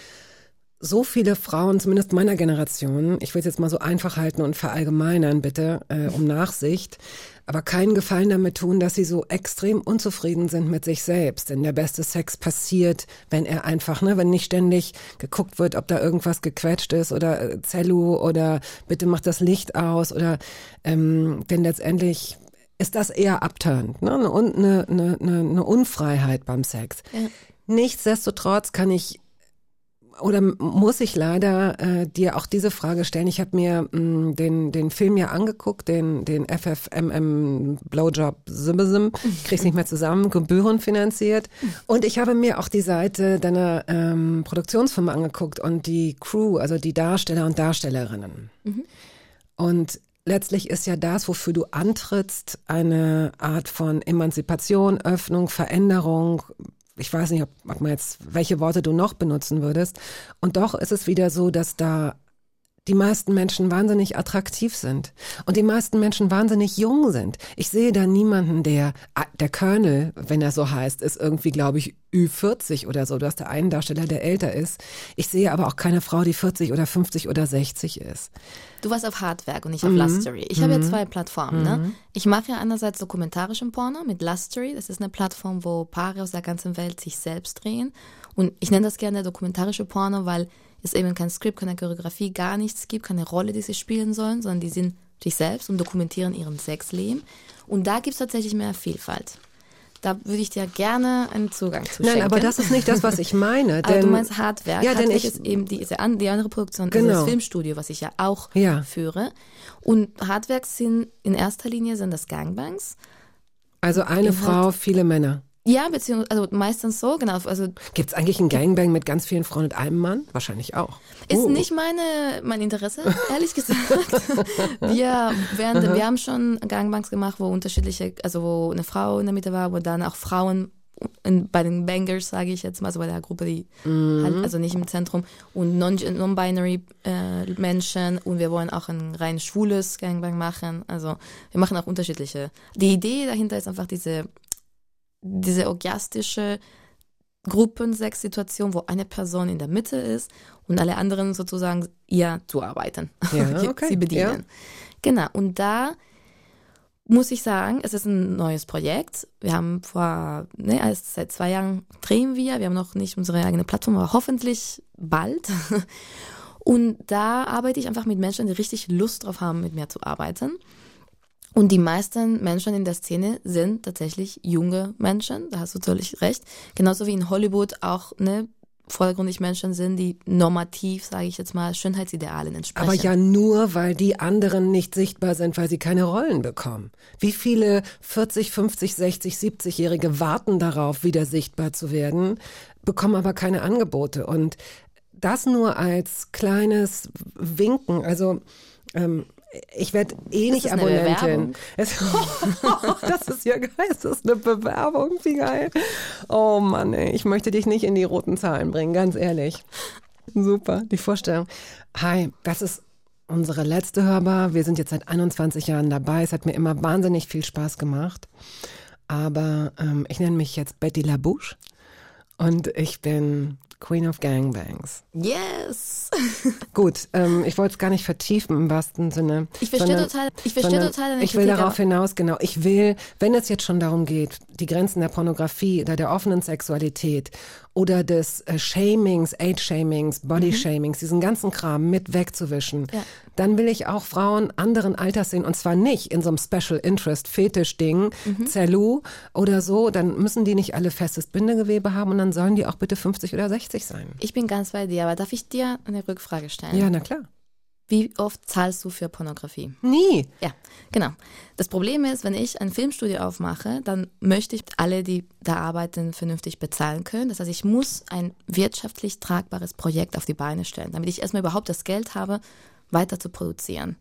so viele Frauen, zumindest meiner Generation, ich will es jetzt mal so einfach halten und verallgemeinern, bitte, äh, um Nachsicht, aber keinen Gefallen damit tun, dass sie so extrem unzufrieden sind mit sich selbst. Denn der beste Sex passiert, wenn er einfach, ne, wenn nicht ständig geguckt wird, ob da irgendwas gequetscht ist oder äh, Zellu oder bitte mach das Licht aus oder ähm, denn letztendlich ist das eher abturnt, ne? Und eine, eine, eine, eine Unfreiheit beim Sex. Ja. Nichtsdestotrotz kann ich oder muss ich leider äh, dir auch diese Frage stellen. Ich habe mir mh, den, den Film ja angeguckt, den, den FFMM Blowjob Simmesim, krieg's nicht mehr zusammen, gebührenfinanziert. Und ich habe mir auch die Seite deiner ähm, Produktionsfirma angeguckt und die Crew, also die Darsteller und Darstellerinnen. Und letztlich ist ja das, wofür du antrittst, eine Art von Emanzipation, Öffnung, Veränderung. Ich weiß nicht, ob, ob man jetzt, welche Worte du noch benutzen würdest. Und doch ist es wieder so, dass da die meisten Menschen wahnsinnig attraktiv sind und die meisten Menschen wahnsinnig jung sind. Ich sehe da niemanden, der, ah, der Colonel, wenn er so heißt, ist irgendwie, glaube ich, Ü40 oder so. Du hast da einen Darsteller, der älter ist. Ich sehe aber auch keine Frau, die 40 oder 50 oder 60 ist. Du warst auf Hardwerk und nicht auf Lustery. Ich habe ja zwei Plattformen. Ne? Ich mache ja einerseits dokumentarischen Porno mit Lustery. Das ist eine Plattform, wo Paare aus der ganzen Welt sich selbst drehen. Und ich nenne das gerne dokumentarische Porno, weil es eben kein Skript, keine Choreografie, gar nichts gibt, keine Rolle, die sie spielen sollen, sondern die sind sich selbst und dokumentieren ihren Sexleben. Und da gibt es tatsächlich mehr Vielfalt. Da würde ich dir gerne einen Zugang zu Nein, schenken. aber das ist nicht das, was ich meine. Aber denn, du meinst Hardwerk. Ja, denn ich, ist eben diese die andere Produktion, also Genau. das Filmstudio, was ich ja auch Ja. führe. Und Hardwerk sind in erster Linie sind das Gangbangs. also eine Frau, viele Männer. Ja, beziehungsweise also meistens so, genau. Also Gibt's eigentlich einen Gangbang mit ganz vielen Frauen und einem Mann? Wahrscheinlich auch. ist Uh. nicht meine mein Interesse, ehrlich gesagt. wir während, wir haben schon Gangbangs gemacht, wo unterschiedliche, also wo eine Frau in der Mitte war, wo dann auch Frauen in, bei den Bangers, sage ich jetzt mal, so bei der Gruppe, die halt, also nicht im Zentrum und non- non-binary äh, Menschen und wir wollen auch ein rein schwules Gangbang machen. Also wir machen auch unterschiedliche. Die Idee dahinter ist einfach diese diese orgiastische Gruppensexsituation, wo eine Person in der Mitte ist und alle anderen sozusagen ihr zuarbeiten. Ja, okay, Sie bedienen. Genau. Und da muss ich sagen, es ist ein neues Projekt. Wir haben vor, ne, also seit zwei Jahren drehen wir. Wir haben noch nicht unsere eigene Plattform, aber hoffentlich bald. Und da arbeite ich einfach mit Menschen, die richtig Lust drauf haben, mit mir zu arbeiten. Und die meisten Menschen in der Szene sind tatsächlich junge Menschen, da hast du völlig recht. Genauso wie in Hollywood auch ne, vordergründig Menschen sind, die normativ, sage ich jetzt mal, Schönheitsidealen entsprechen. Aber ja nur, weil die anderen nicht sichtbar sind, weil sie keine Rollen bekommen. Wie viele 40, 50, 60, 70-Jährige warten darauf, wieder sichtbar zu werden, bekommen aber keine Angebote. Und das nur als kleines Winken, also ähm, ich werde eh nicht Abonnentin. Es, das ist ja geil, das ist eine Bewerbung, wie geil. Oh Mann, ey, ich möchte dich nicht in die roten Zahlen bringen, ganz ehrlich. Super, die Vorstellung. Hi, das ist unsere letzte Hörbar. Wir sind jetzt seit 21 Jahren dabei. Es hat mir immer wahnsinnig viel Spaß gemacht. Aber ähm, ich nenne mich jetzt Betty LaBouche und ich bin Queen of Gangbangs. yes! Gut, ähm, ich wollte es gar nicht vertiefen im wahrsten Sinne. Ich verstehe total- ich verstehe total deine Ich will Kritik, darauf hinaus, genau. Ich will, wenn es jetzt schon darum geht, die Grenzen der Pornografie oder der offenen Sexualität oder des äh, Shamings, Age-Shamings, Body-Shamings, diesen ganzen Kram mit wegzuwischen, Mhm. Ja. dann will ich auch Frauen anderen Alters sehen und zwar nicht in so einem Special Interest Fetisch-Ding, Mhm. Zellu oder so, dann müssen die nicht alle festes Bindegewebe haben und dann sollen die auch bitte 50 oder 60 sein. Ich bin ganz bei dir, aber darf ich dir eine Rückfrage stellen? Ja, na klar. Wie oft zahlst du für Pornografie? Nie. Ja, genau. Das Problem ist, wenn ich ein Filmstudio aufmache, dann möchte ich alle, die da arbeiten, vernünftig bezahlen können. Das heißt, ich muss ein wirtschaftlich tragbares Projekt auf die Beine stellen, damit ich erstmal überhaupt das Geld habe, weiter zu produzieren.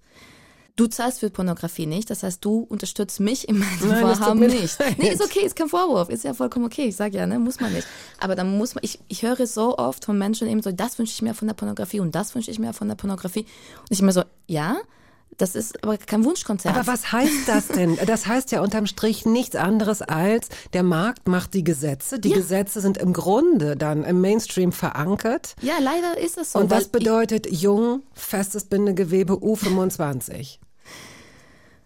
Du zahlst für Pornografie nicht, das heißt, du unterstützt mich in meinem Nein, das Vorhaben nicht. leid. Nee, ist okay, ist kein Vorwurf, ist ja vollkommen okay. Ich sage ja, ne, muss man nicht. Aber dann muss man, ich, ich höre so oft von Menschen eben so, das wünsche ich mir von der Pornografie und das wünsche ich mir von der Pornografie. Und ich immer so, ja, Das ist aber kein Wunschkonzert. Aber was heißt das denn? Das heißt ja unterm Strich nichts anderes als, der Markt macht die Gesetze. Die Ja. Gesetze sind im Grunde dann im Mainstream verankert. ja, leider ist es so. Und was bedeutet jung, festes Bindegewebe, U25?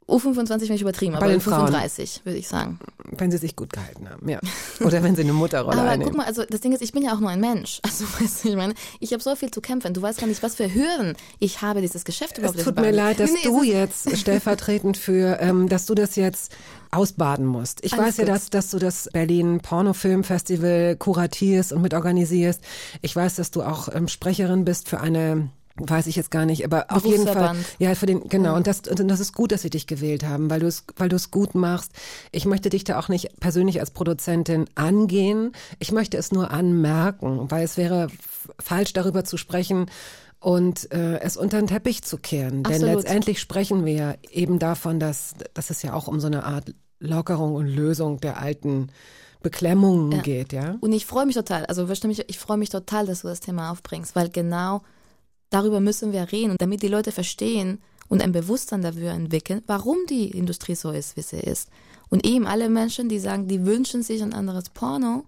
U25 bin ich übertrieben, Bei aber den Frauen. U35 würde ich sagen. Wenn sie sich gut gehalten haben, ja. Oder wenn sie eine Mutterrolle Aber einnehmen. guck mal, also das Ding ist, ich bin ja auch nur ein Mensch. Also weißt du, ich meine, ich habe so viel zu kämpfen. Du weißt gar nicht, was für Hürden ich habe, dieses Geschäft Es überhaupt tut auf die mir leid, dass Nee, du es jetzt stellvertretend für, ähm, dass du das jetzt ausbaden musst. Ich Alles weiß ja, gut. dass, dass du das Berlin Pornofilm Festival kuratierst und mitorganisierst. Ich weiß, dass du auch ähm, Sprecherin bist für eine weiß ich jetzt gar nicht, aber auf jeden Fall, ja, für den, genau, und das, und das ist gut, dass sie dich gewählt haben, weil du es, weil du es gut machst. Ich möchte dich da auch nicht persönlich als Produzentin angehen. Ich möchte es nur anmerken, weil es wäre falsch, darüber zu sprechen, und äh, es unter den Teppich zu kehren. Denn Absolut. letztendlich sprechen wir ja eben davon, dass, dass es ja auch um so eine Art Lockerung und Lösung der alten Beklemmungen Ja. geht, ja? Und ich freue mich total, also ich freue mich total, dass du das Thema aufbringst, weil genau darüber müssen wir reden, und damit die Leute verstehen und ein Bewusstsein dafür entwickeln, warum die Industrie so ist, wie sie ist. Und eben alle Menschen, die sagen, die wünschen sich ein anderes Porno,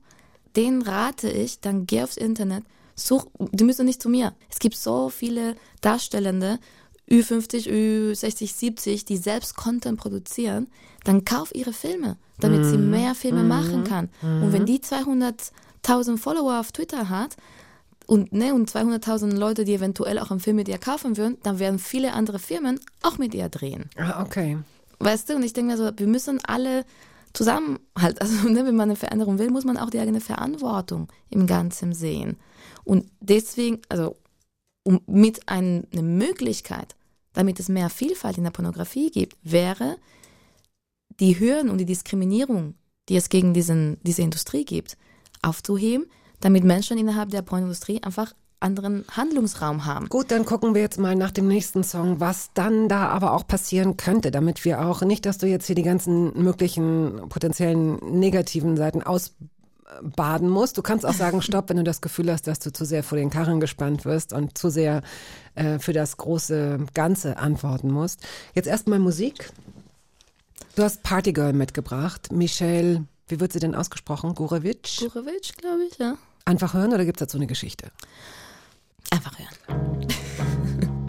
denen rate ich, dann geh aufs Internet, such, die müssen nicht zu mir. Es gibt so viele Darstellende, Ü50, Ü60, 70, die selbst Content produzieren, dann kauf ihre Filme, damit sie mehr Filme machen kann. Und wenn die 200.000 Follower auf Twitter hat und, ne, und 200.000 Leute, die eventuell auch einen Film mit ihr kaufen würden, dann werden viele andere Firmen auch mit ihr drehen. Ah, okay. Weißt du, und ich denke mir so, wir müssen alle zusammenhalten. Also, ne, wenn man eine Veränderung will, muss man auch die eigene Verantwortung im Ganzen sehen. Und deswegen, also, um, mit ein, eine Möglichkeit, damit es mehr Vielfalt in der Pornografie gibt, wäre die Hürden und die Diskriminierung, die es gegen diesen, diese Industrie gibt, aufzuheben, damit Menschen innerhalb der Pornindustrie einfach anderen Handlungsraum haben. Gut, dann gucken wir jetzt mal nach dem nächsten Song, was dann da aber auch passieren könnte, damit wir auch nicht, dass du jetzt hier die ganzen möglichen potenziellen negativen Seiten ausbaden musst. Du kannst auch sagen, stopp, wenn du das Gefühl hast, dass du zu sehr vor den Karren gespannt wirst und zu sehr äh, für das große Ganze antworten musst. Jetzt erstmal Musik. Du hast Partygirl mitgebracht. Michelle, wie wird sie denn ausgesprochen? Gurevich? Gurevich, glaube ich, ja. Einfach hören oder gibt es dazu eine Geschichte? Einfach hören.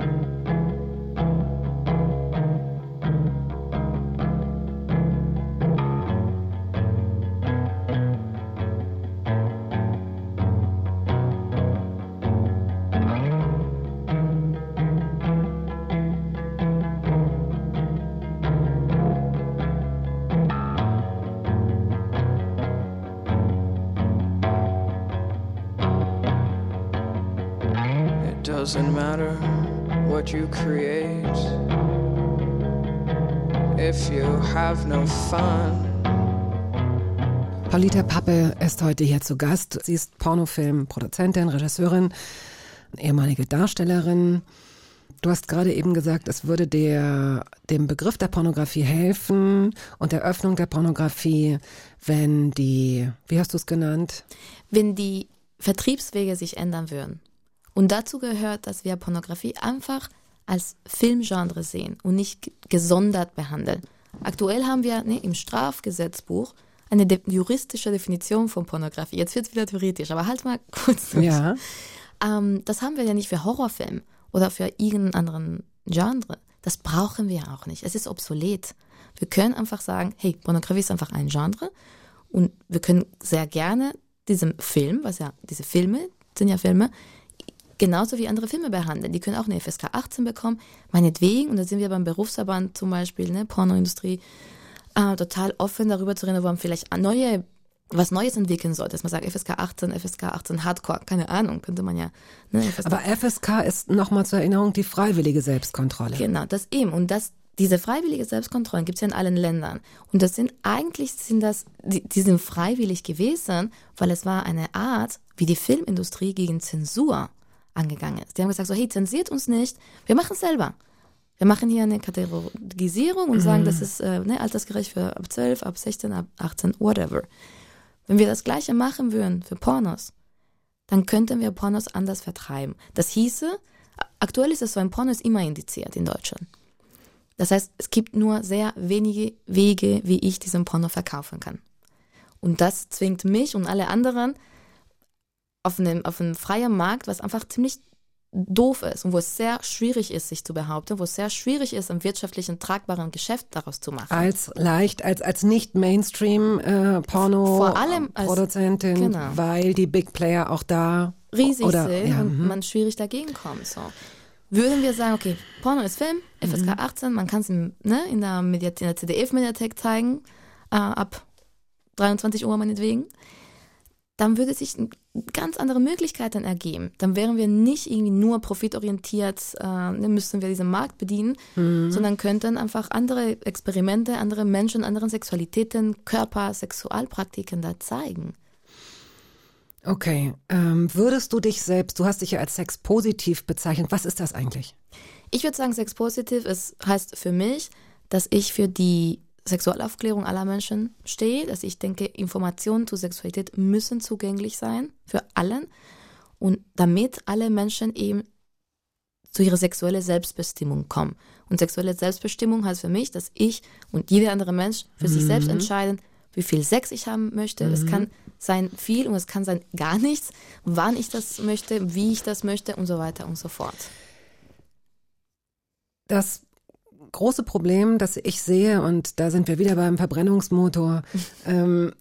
doesn't matter what you create if you have no fun. Paulita Pappe ist heute hier zu Gast. Sie ist Pornofilm-Produzentin, Regisseurin, ehemalige Darstellerin. Du hast gerade eben gesagt, es würde der, dem Begriff der Pornografie helfen und der Öffnung der Pornografie, wenn die, wie hast du es genannt? wenn die Vertriebswege sich ändern würden. Und dazu gehört, dass wir Pornografie einfach als Filmgenre sehen und nicht gesondert behandeln. Aktuell haben wir ne, im Strafgesetzbuch eine de juristische Definition von Pornografie. Jetzt wird es wieder theoretisch, aber halt mal kurz. durch. Ja. Ähm, das haben wir ja nicht für Horrorfilm oder für irgendeinen anderen Genre. Das brauchen wir auch nicht. Es ist obsolet. Wir können einfach sagen, hey, Pornografie ist einfach ein Genre und wir können sehr gerne diesem Film, was ja, diese Filme sind ja Filme, genauso wie andere Filme behandeln. Die können auch eine FSK 18 bekommen, meinetwegen, und da sind wir beim Berufsverband zum Beispiel, ne, Pornoindustrie, äh, total offen darüber zu reden, wo man vielleicht neue, was Neues entwickeln sollte. Dass man sagt, FSK 18, FSK 18 Hardcore, keine Ahnung, könnte man ja. Ne, FSK Aber FSK ist nochmal zur Erinnerung die freiwillige Selbstkontrolle. Genau, das eben. Und das, diese freiwillige Selbstkontrollen gibt es ja in allen Ländern. Und das sind eigentlich sind das, die, die sind freiwillig gewesen, weil es war eine Art, wie die Filmindustrie gegen Zensur angegangen ist. Die haben gesagt, so, hey, zensiert uns nicht, wir machen es selber. Wir machen hier eine Kategorisierung und sagen, das ist äh, ne, altersgerecht für ab 12, ab 16, ab 18, whatever. Wenn wir das Gleiche machen würden für Pornos, dann könnten wir Pornos anders vertreiben. Das hieße, aktuell ist es so, ein Porno ist immer indiziert in Deutschland. Das heißt, es gibt nur sehr wenige Wege, wie ich diesen Porno verkaufen kann. Und das zwingt mich und alle anderen auf einem, auf einem freien Markt, was einfach ziemlich doof ist und wo es sehr schwierig ist, sich zu behaupten, wo es sehr schwierig ist, ein wirtschaftlichen, tragbaren Geschäft daraus zu machen. Als leicht, als, als nicht Mainstream äh, genau. weil die Big Player auch da riesig oder, sind ja, und mhm. man schwierig dagegen kommt. So. Würden wir sagen, okay, Porno ist Film, FSK Mhm. 18, man kann es ne, in der, in der CDF-Mediathek zeigen, äh, ab 23 Uhr meinetwegen, dann würde sich n- ganz andere Möglichkeiten ergeben. Dann wären wir nicht irgendwie nur profitorientiert, äh, müssten wir diesen Markt bedienen, Mhm. sondern könnten einfach andere Experimente, andere Menschen, anderen Sexualitäten, Körper, Sexualpraktiken da zeigen. Okay, ähm, würdest du dich selbst, du hast dich ja als sexpositiv bezeichnet, was ist das eigentlich? Ich würde sagen, Sex Positive ist, heißt für mich, dass ich für die Sexualaufklärung aller Menschen stehe, dass ich denke, Informationen zu Sexualität müssen zugänglich sein für allen und damit alle Menschen eben zu ihrer sexuellen Selbstbestimmung kommen. Und sexuelle Selbstbestimmung heißt für mich, dass ich und jeder andere Mensch für sich selbst entscheiden, wie viel Sex ich haben möchte. Es kann sein viel und es kann sein gar nichts, wann ich das möchte, wie ich das möchte und so weiter und so fort. Das große Problem, das ich sehe, und da sind wir wieder beim Verbrennungsmotor, ähm,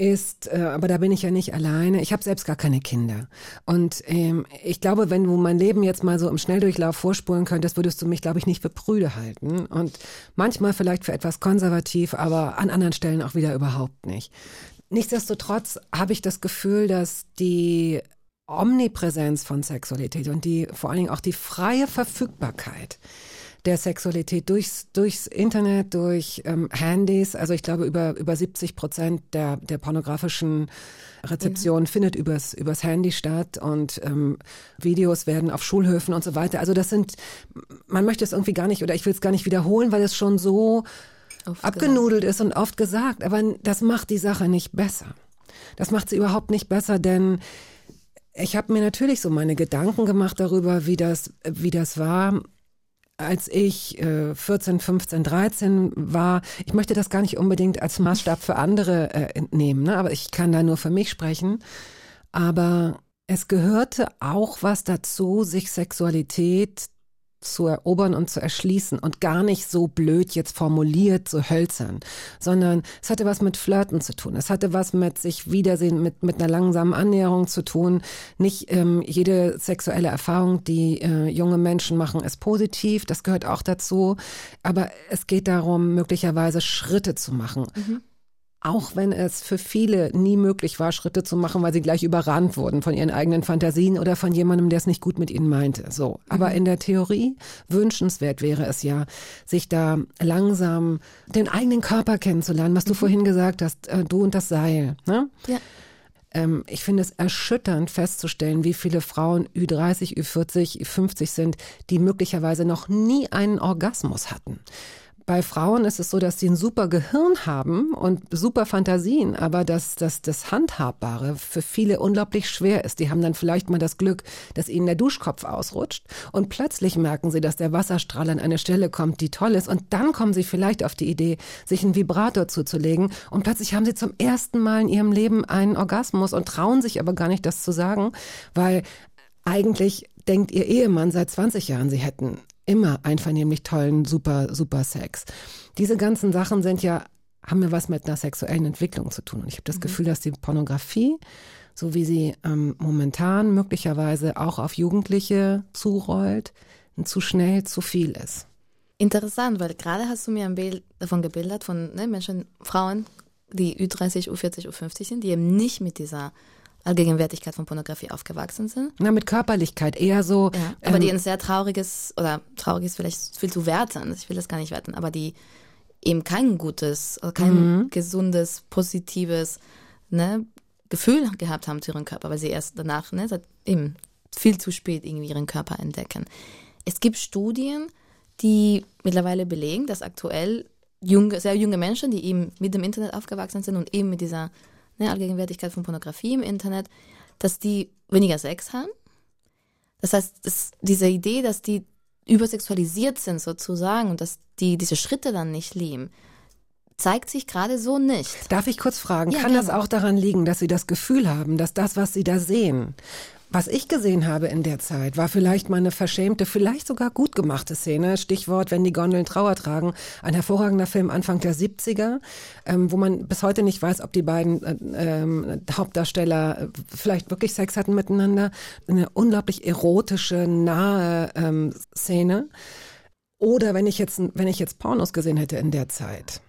ist, äh, aber da bin ich ja nicht alleine. Ich habe selbst gar keine Kinder. Und ähm, ich glaube, wenn du mein Leben jetzt mal so im Schnelldurchlauf vorspulen könntest, würdest du mich, glaube ich, nicht für prüde halten. Und manchmal vielleicht für etwas konservativ, aber an anderen Stellen auch wieder überhaupt nicht. Nichtsdestotrotz habe ich das Gefühl, dass die Omnipräsenz von Sexualität und die vor allen Dingen auch die freie Verfügbarkeit der Sexualität durchs, durchs Internet, durch ähm, Handys, also ich glaube über, über 70 Prozent der, der pornografischen Rezeption findet übers, übers Handy statt und ähm, Videos werden auf Schulhöfen und so weiter. Also das sind, man möchte es irgendwie gar nicht oder ich will es gar nicht wiederholen, weil es schon so Oft abgenudelt ist und oft gesagt, aber das macht die Sache nicht besser. Das macht sie überhaupt nicht besser, denn ich habe mir natürlich so meine Gedanken gemacht darüber, wie das, wie das war, als ich äh, 14, 15, 13 war. Ich möchte das gar nicht unbedingt als Maßstab für andere äh, entnehmen, ne? aber ich kann da nur für mich sprechen. Aber es gehörte auch was dazu, sich Sexualität zu erobern und zu erschließen und gar nicht so blöd jetzt formuliert, so hölzern, sondern es hatte was mit Flirten zu tun. Es hatte was mit sich wiedersehen, mit, mit einer langsamen Annäherung zu tun. Nicht ähm, jede sexuelle Erfahrung, die äh, junge Menschen machen, ist positiv. Das gehört auch dazu. Aber es geht darum, möglicherweise Schritte zu machen. Auch wenn es für viele nie möglich war, Schritte zu machen, weil sie gleich überrannt wurden von ihren eigenen Fantasien oder von jemandem, der es nicht gut mit ihnen meinte. So. Aber in der Theorie wünschenswert wäre es ja, sich da langsam den eigenen Körper kennenzulernen, was du vorhin gesagt hast, äh, du und das Seil. Ne? Ja. Ähm, ich finde es erschütternd festzustellen, wie viele Frauen Ü30, Ü40, Ü50 sind, die möglicherweise noch nie einen Orgasmus hatten. Bei Frauen ist es so, dass sie ein super Gehirn haben und super Fantasien, aber dass, dass das Handhabbare für viele unglaublich schwer ist. Die haben dann vielleicht mal das Glück, dass ihnen der Duschkopf ausrutscht und plötzlich merken sie, dass der Wasserstrahl an eine Stelle kommt, die toll ist und dann kommen sie vielleicht auf die Idee, sich einen Vibrator zuzulegen und plötzlich haben sie zum ersten Mal in ihrem Leben einen Orgasmus und trauen sich aber gar nicht, das zu sagen, weil eigentlich denkt ihr Ehemann seit 20 Jahren, sie hätten immer einvernehmlich tollen, super, super Sex. Diese ganzen Sachen sind ja, haben ja was mit einer sexuellen Entwicklung zu tun. Und ich habe das Gefühl, dass die Pornografie, so wie sie ähm, momentan möglicherweise auch auf Jugendliche zurollt, zu schnell zu viel ist. Interessant, weil gerade hast du mir ein Bild davon gebildet, von ne, Menschen, Frauen, die Ü30, Ü40, Ü50 sind, die eben nicht mit dieser Allgegenwärtigkeit von Pornografie aufgewachsen sind. Na, mit Körperlichkeit eher so. Ja, aber ähm, die ein sehr trauriges, oder traurig ist vielleicht viel zu werten, ich will das gar nicht werten, aber die eben kein gutes, oder kein gesundes, positives ne, Gefühl gehabt haben zu ihrem Körper, weil sie erst danach ne, seit eben viel zu spät irgendwie ihren Körper entdecken. Es gibt Studien, die mittlerweile belegen, dass aktuell junge, sehr junge Menschen, die eben mit dem Internet aufgewachsen sind und eben mit dieser ne, Allgegenwärtigkeit von Pornografie im Internet, dass die weniger Sex haben. Das heißt, das, diese Idee, dass die übersexualisiert sind sozusagen und dass die diese Schritte dann nicht lieben, zeigt sich gerade so nicht. Darf ich kurz fragen, Ja, kann das gerne. auch daran liegen, dass Sie das Gefühl haben, dass das, was Sie da sehen, was ich gesehen habe in der Zeit, war vielleicht mal eine verschämte, vielleicht sogar gut gemachte Szene. Stichwort, wenn die Gondeln Trauer tragen. Ein hervorragender Film Anfang der 70er, ähm, wo man bis heute nicht weiß, ob die beiden äh, ähm, Hauptdarsteller äh, vielleicht wirklich Sex hatten miteinander. Eine unglaublich erotische, nahe ähm, Szene. Oder wenn ich jetzt, wenn ich jetzt Pornos gesehen hätte in der Zeit,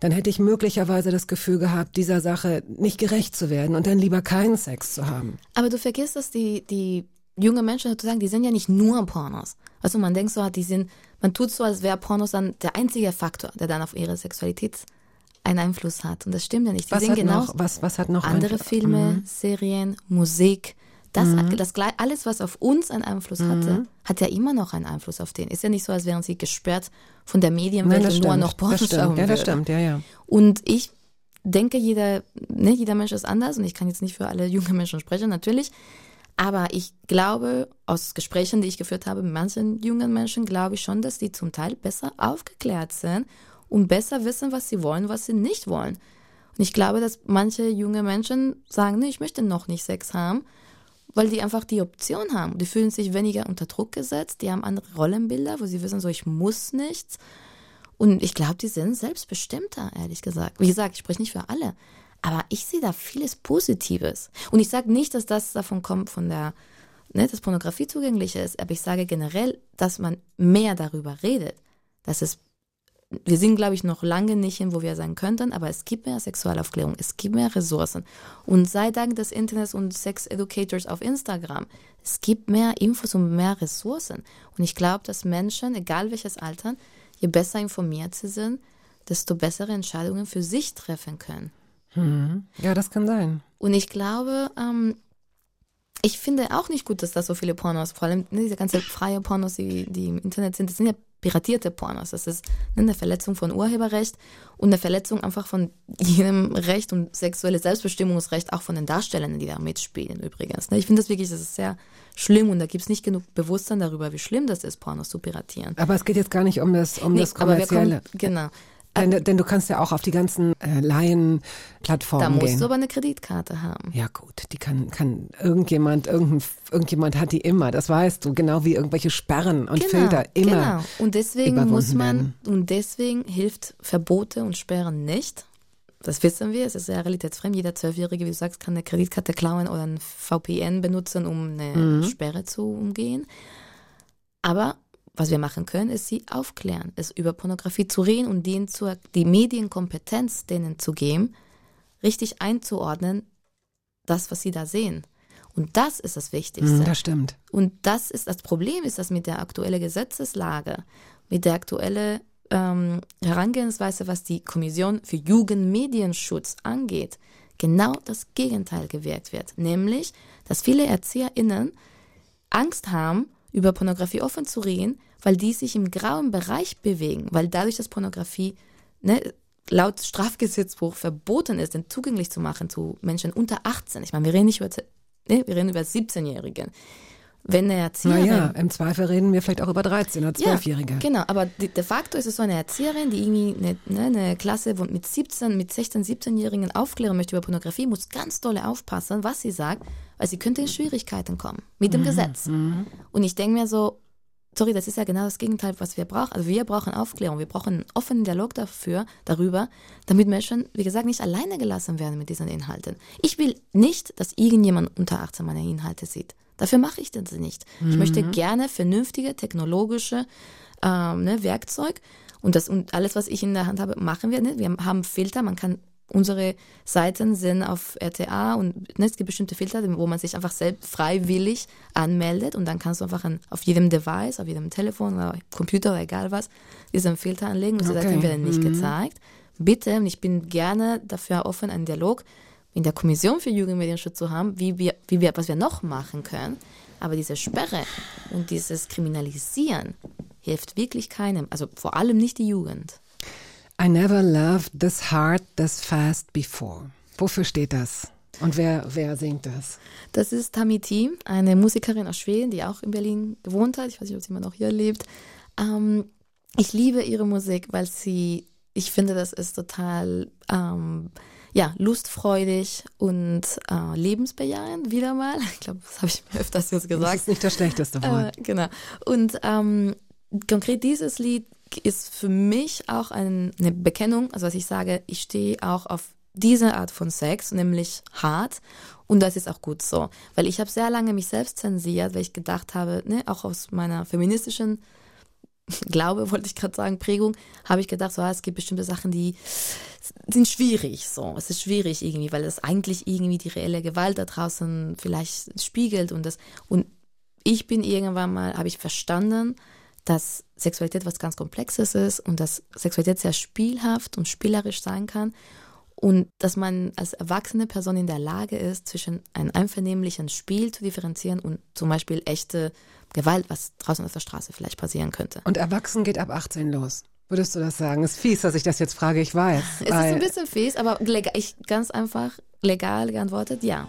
dann hätte ich möglicherweise das Gefühl gehabt, dieser Sache nicht gerecht zu werden und dann lieber keinen Sex zu haben. Aber du vergisst, dass die, die junge Menschen sozusagen, die sind ja nicht nur Pornos. Also man denkt so, die sind, man tut so, als wäre Pornos dann der einzige Faktor, der dann auf ihre Sexualität einen Einfluss hat. Und das stimmt ja nicht. Die Was sind hat genau noch, was, was hat noch andere Einfluss? Filme, Mhm. Serien, Musik. Das, das gleich- alles, was auf uns einen Einfluss hatte, Mhm. hat ja immer noch einen Einfluss auf den. Ist ja nicht so, als wären sie gesperrt von der Medienwelt Nein, das und stimmt. nur noch Pornos das schauen Ja, das stimmt, ja, ja. Und ich denke, jeder, ne, jeder Mensch ist anders und ich kann jetzt nicht für alle junge Menschen sprechen, natürlich. Aber ich glaube, aus Gesprächen, die ich geführt habe mit manchen jungen Menschen, glaube ich schon, dass die zum Teil besser aufgeklärt sind und besser wissen, was sie wollen, was sie nicht wollen. Und ich glaube, dass manche junge Menschen sagen, nee, ich möchte noch nicht Sex haben, weil die einfach die Option haben. Die fühlen sich weniger unter Druck gesetzt, die haben andere Rollenbilder, wo sie wissen, so ich muss nichts. Und ich glaube, die sind selbstbestimmter, ehrlich gesagt. Wie gesagt, ich spreche nicht für alle. Aber ich sehe da vieles Positives. Und ich sage nicht, dass das davon kommt, von der, ne, dass Pornografie zugänglich ist. Aber ich sage generell, dass man mehr darüber redet. Dass es, wir sind, glaube ich, noch lange nicht hin, wo wir sein könnten, aber es gibt mehr Sexualaufklärung, es gibt mehr Ressourcen. Und sei Dank des Internets und Sex Educators auf Instagram, es gibt mehr Infos und mehr Ressourcen. Und ich glaube, dass Menschen, egal welches Alter, je besser informiert sie sind, desto bessere Entscheidungen für sich treffen können. Ja, das kann sein. Und ich glaube, ähm, ich finde auch nicht gut, dass da so viele Pornos, vor allem ne, diese ganze freie Pornos, die, die im Internet sind, das sind ja piratierte Pornos. Das ist ne, eine Verletzung von Urheberrecht und eine Verletzung einfach von jedem Recht und sexuelles Selbstbestimmungsrecht, auch von den Darstellern, die da mitspielen übrigens. Ne? Ich finde das wirklich, das ist sehr schlimm und da gibt es nicht genug Bewusstsein darüber, wie schlimm das ist, Pornos zu piratieren. Aber es geht jetzt gar nicht um das, um Nee, das aber wir Kommerzielle. kommen, genau. Denn, denn du kannst ja auch auf die ganzen äh, Da Laien-Plattformen musst gehen. du aber eine Kreditkarte haben. Ja gut, die kann, kann irgendjemand, irgendein, irgendjemand hat die immer, das weißt du, genau wie irgendwelche Sperren und Filter immer. Genau. Und deswegen muss man, werden. und deswegen hilft Verbote und Sperren nicht. Das wissen wir, es ist sehr realitätsfremd. Jeder Zwölfjährige, wie du sagst, kann eine Kreditkarte klauen oder ein VPN benutzen, um eine Mhm. Sperre zu umgehen. Aber was wir machen können, ist sie aufklären, es über Pornografie zu reden und denen zu, die Medienkompetenz denen zu geben, richtig einzuordnen, das, was sie da sehen. Und das ist das Wichtigste. Hm, das stimmt. Und das ist das Problem, ist das mit der aktuellen Gesetzeslage, mit der aktuellen ähm, Herangehensweise, was die Kommission für Jugendmedienschutz angeht, genau das Gegenteil gewirkt wird. Nämlich, dass viele ErzieherInnen Angst haben, über Pornografie offen zu reden, weil die sich im grauen Bereich bewegen, weil dadurch, dass Pornografie ne, laut Strafgesetzbuch verboten ist, den zugänglich zu machen zu Menschen unter 18. Ich meine, wir reden nicht über, ne, wir reden über 17-Jährigen. Wenn eine Erzieherin Naja, im Zweifel reden wir vielleicht auch über 13- oder 12-Jährige. ja, genau, aber de, de facto ist es so eine Erzieherin, die irgendwie eine, ne, eine Klasse mit 17, mit 16, 17-Jährigen aufklären möchte über Pornografie, muss ganz doll aufpassen, was sie sagt, weil sie könnte in Schwierigkeiten kommen mit dem Gesetz. Und ich denke mir so, sorry, das ist ja genau das Gegenteil, was wir brauchen. Also wir brauchen Aufklärung, wir brauchen einen offenen Dialog dafür, darüber, damit Menschen, wie gesagt, nicht alleine gelassen werden mit diesen Inhalten. Ich will nicht, dass irgendjemand unter 18 meine Inhalte sieht. Dafür mache ich das nicht. Ich möchte gerne vernünftige technologische ähm, ne, Werkzeug und das und alles, was ich in der Hand habe, machen wir. Ne? Wir haben Filter, man kann unsere Seiten sind auf RTA und ne, es gibt bestimmte Filter, wo man sich einfach selbst freiwillig anmeldet und dann kannst du einfach an, auf jedem Device, auf jedem Telefon oder Computer oder egal was, diesen Filter anlegen und Okay. Seiten werden nicht gezeigt. Bitte, und ich bin gerne dafür offen, einen Dialog in der Kommission für Jugendmedienschutz zu haben, wie wir, wie wir, was wir noch machen können. Aber diese Sperre und dieses Kriminalisieren hilft wirklich keinem, also vor allem nicht die Jugend. I never loved this hard, this fast before. Wofür steht das? Und wer, wer singt das? Das ist Tamiti, eine Musikerin aus Schweden, die auch in Berlin gewohnt hat. Ich weiß nicht, ob sie immer noch hier lebt. Ähm, ich liebe ihre Musik, weil sie, ich finde, das ist total, ähm, ja, lustfreudig und äh, lebensbejahend, wieder mal. Ich glaube, das habe ich mir öfters jetzt Das gesagt. ist nicht das schlechteste Äh, Wort. genau. Und ähm, konkret dieses Lied ist für mich auch ein, eine Bekennung, also dass ich sage, ich stehe auch auf diese Art von Sex, nämlich hart. Und das ist auch gut so. Weil ich habe sehr lange mich selbst zensiert, weil ich gedacht habe, ne, auch aus meiner feministischen Glaube, wollte ich gerade sagen, Prägung, habe ich gedacht, so, ah, es gibt bestimmte Sachen, die sind schwierig, so. Es ist schwierig irgendwie, weil es eigentlich irgendwie die reelle Gewalt da draußen vielleicht spiegelt und das, und ich bin irgendwann mal, habe ich verstanden, dass Sexualität was ganz Komplexes ist und dass Sexualität sehr spielhaft und spielerisch sein kann und dass man als erwachsene Person in der Lage ist, zwischen einem einvernehmlichen Spiel zu differenzieren und zum Beispiel echte Gewalt, was draußen auf der Straße vielleicht passieren könnte. Und erwachsen geht ab 18 los. Würdest du das sagen? Ist fies, dass ich das jetzt frage, ich weiß. Es ist ein bisschen fies, aber legal, ich ganz einfach legal geantwortet, ja.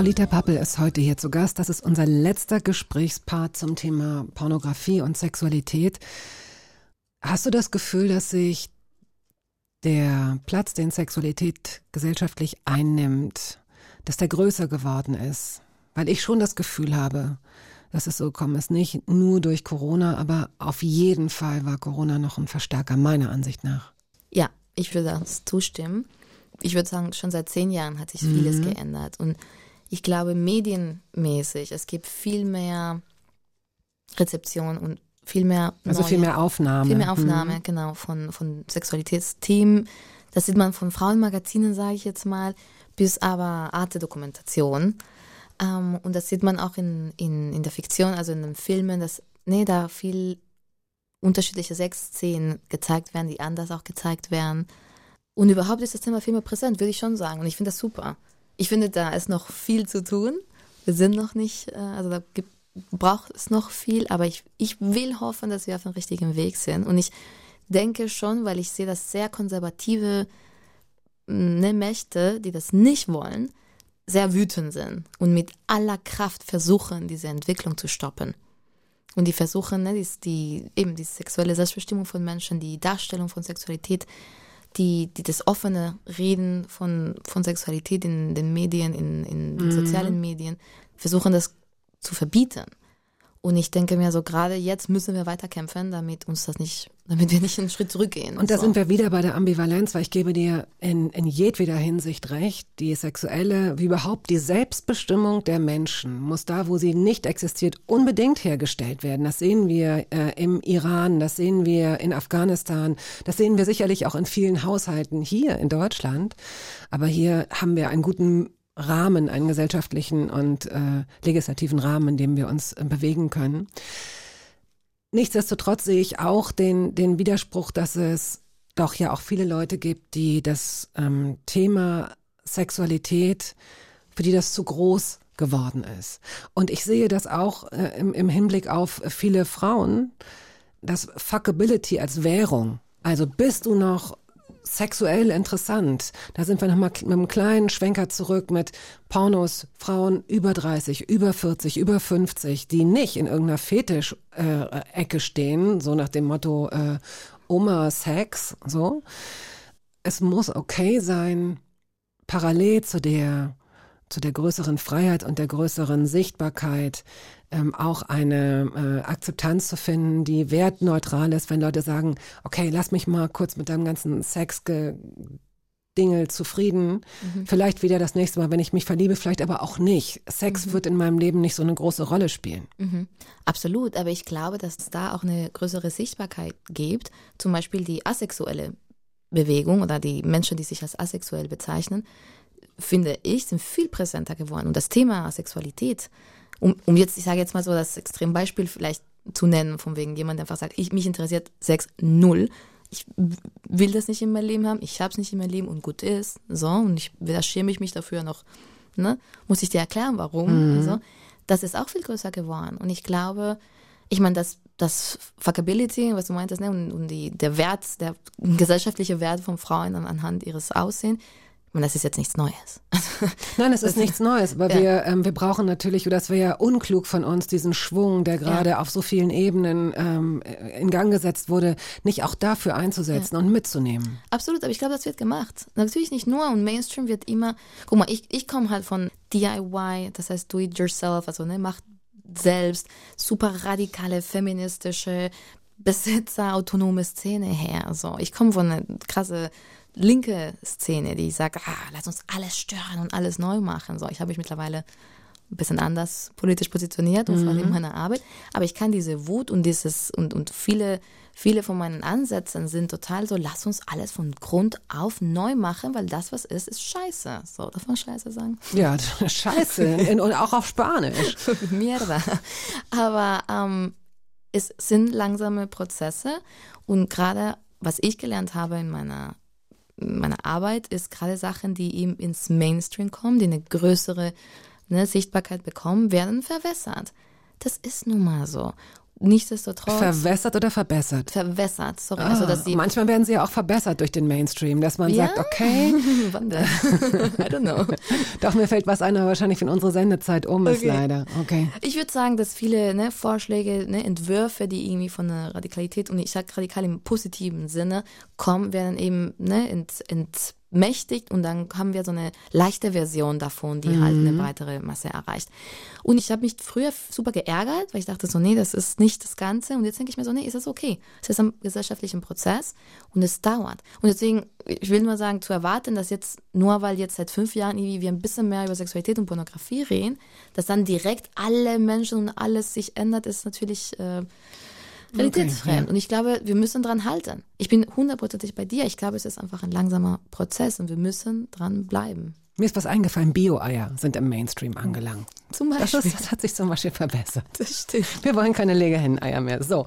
Paulita Pappel ist heute hier zu Gast. Das ist unser letzter Gesprächspart zum Thema Pornografie und Sexualität. Hast du das Gefühl, dass sich der Platz, den Sexualität gesellschaftlich einnimmt, dass der größer geworden ist? Weil ich schon das Gefühl habe, dass es so gekommen ist. Nicht nur durch Corona, aber auf jeden Fall war Corona noch ein Verstärker, meiner Ansicht nach. Ja, ich würde das zustimmen. Ich würde sagen, schon seit zehn Jahren hat sich vieles Mhm. geändert. Und ich glaube, medienmäßig, es gibt viel mehr Rezeption und viel mehr Also neue, viel mehr Aufnahme. viel mehr Aufnahme, genau, von, von Sexualitätsthemen. Das sieht man von Frauenmagazinen, sage ich jetzt mal, bis aber Arte-Dokumentation. Ähm, und das sieht man auch in, in, in der Fiktion, also in den Filmen, dass nee, da viel unterschiedliche Sexszenen gezeigt werden, die anders auch gezeigt werden. Und überhaupt ist das Thema viel mehr präsent, würde ich schon sagen. Und ich finde das super. Ich finde, da ist noch viel zu tun. Wir sind noch nicht, äh, also da gibt, braucht es noch viel, aber ich, ich will hoffen, dass wir auf dem richtigen Weg sind. Und ich denke schon, weil ich sehe, dass sehr konservative ne, Mächte, die das nicht wollen, sehr wütend sind und mit aller Kraft versuchen, diese Entwicklung zu stoppen. Und die versuchen, ne, die, die, eben die sexuelle Selbstbestimmung von Menschen, die Darstellung von Sexualität, die, die das offene Reden von, von Sexualität in den Medien, in, in den sozialen Medien, versuchen das zu verbieten. Und ich denke mir so, gerade jetzt müssen wir weiterkämpfen, damit uns das nicht, damit wir nicht einen Schritt zurückgehen. Und da so. sind wir wieder bei der Ambivalenz, weil ich gebe dir in, in jedweder Hinsicht recht, die sexuelle, wie überhaupt die Selbstbestimmung der Menschen muss da, wo sie nicht existiert, unbedingt hergestellt werden. Das sehen wir äh, im Iran, das sehen wir in Afghanistan, das sehen wir sicherlich auch in vielen Haushalten hier in Deutschland. Aber hier haben wir einen guten Rahmen, einen gesellschaftlichen und äh, legislativen Rahmen, in dem wir uns äh, bewegen können. Nichtsdestotrotz sehe ich auch den, den Widerspruch, dass es doch ja auch viele Leute gibt, die das ähm, Thema Sexualität, für die das zu groß geworden ist. Und ich sehe das auch äh, im, im Hinblick auf viele Frauen, das Fuckability als Währung. Also bist du noch sexuell interessant. Da sind wir nochmal mit einem kleinen Schwenker zurück mit Pornos, Frauen über 30, über 40, über 50, die nicht in irgendeiner Fetisch-Ecke stehen, so nach dem Motto äh, Oma Sex, so. Es muss okay sein, parallel zu der zu der größeren Freiheit und der größeren Sichtbarkeit ähm, auch eine äh, Akzeptanz zu finden, die wertneutral ist, wenn Leute sagen, okay, lass mich mal kurz mit deinem ganzen Sex Dingel zufrieden. Vielleicht wieder das nächste Mal, wenn ich mich verliebe, vielleicht aber auch nicht. Sex wird in meinem Leben nicht so eine große Rolle spielen. Mhm. Absolut, aber ich glaube, dass es da auch eine größere Sichtbarkeit gibt. Zum Beispiel die asexuelle Bewegung oder die Menschen, die sich als asexuell bezeichnen, finde ich, sind viel präsenter geworden. Und das Thema Asexualität, um, um jetzt, ich sage jetzt mal so das Extrembeispiel vielleicht zu nennen, von wegen jemand, der einfach sagt, ich, mich interessiert Sex null. Ich will das nicht in meinem Leben haben, ich habe es nicht in meinem Leben und gut ist. So, und ich, da schäme ich mich dafür noch, ne? Muss ich dir erklären, warum? Also, das ist auch viel größer geworden. Und ich glaube, ich meine, das, das Fuckability, was du meintest, ne, und, und die, der Wert, der gesellschaftliche Wert von Frauen an, anhand ihres Aussehens, ich meine, das ist jetzt nichts Neues. Nein, es ist nichts Neues, aber Ja. wir, ähm, wir brauchen natürlich, oder das wäre ja unklug von uns, diesen Schwung, der gerade auf so vielen Ebenen ähm, in Gang gesetzt wurde, nicht auch dafür einzusetzen und mitzunehmen. Absolut, aber ich glaube, das wird gemacht. Natürlich nicht nur und Mainstream wird immer, guck mal, ich, ich komme halt von DIY, das heißt do it yourself, also ne, mach selbst, super radikale, feministische, Besitzer, autonome Szene her. So, ich komme von einer krasse linke Szene, die sagt, ah, lass uns alles stören und alles neu machen. So, ich habe mich mittlerweile ein bisschen anders politisch positioniert und vor allem in meiner Arbeit. Aber ich kann diese Wut und dieses und, und viele, viele von meinen Ansätzen sind total so, lass uns alles von Grund auf neu machen, weil das, was ist, ist scheiße. So, darf man scheiße sagen? Ja, scheiße. Und auch auf Spanisch. Mierda. Aber ähm, es sind langsame Prozesse und gerade was ich gelernt habe in meiner, in meiner Arbeit, ist gerade Sachen, die eben ins Mainstream kommen, die eine größere ne, Sichtbarkeit bekommen, werden verwässert. Das ist nun mal so. Nichtsdestotrotz Verwässert oder verbessert? verwässert, sorry, also dass Ah, die manchmal werden sie ja auch verbessert durch den Mainstream, dass man Ja? sagt, okay, Wann denn? I don't know. doch mir fällt was ein, aber wahrscheinlich wenn unsere Sendezeit um ist Okay. leider. Okay. Ich würde sagen, dass viele ne, Vorschläge, ne, Entwürfe, die irgendwie von der Radikalität, und ich sage radikal im positiven Sinne, kommen, werden eben ne, ent, entmächtigt und dann haben wir so eine leichte Version davon, die halt eine breitere Masse erreicht. Und ich habe mich früher super geärgert, weil ich dachte so, nee, das ist nicht das Ganze. Und jetzt denke ich mir so, nee, ist das okay? Es ist ein gesellschaftlicher Prozess und es dauert. Und deswegen, ich will nur sagen, zu erwarten, dass jetzt, nur weil jetzt seit fünf Jahren irgendwie wir ein bisschen mehr über Sexualität und Pornografie reden, dass dann direkt alle Menschen und alles sich ändert, ist natürlich äh, realitätsfremd. Und ich glaube, wir müssen dran halten. Ich bin hundertprozentig bei dir. Ich glaube, es ist einfach ein langsamer Prozess und wir müssen dran bleiben. Mir ist was eingefallen, Bio-Eier sind im Mainstream angelangt. Zum Das, Beispiel. ist, das hat sich zum Beispiel verbessert. Das stimmt. Wir wollen keine Legehenneneier mehr. So,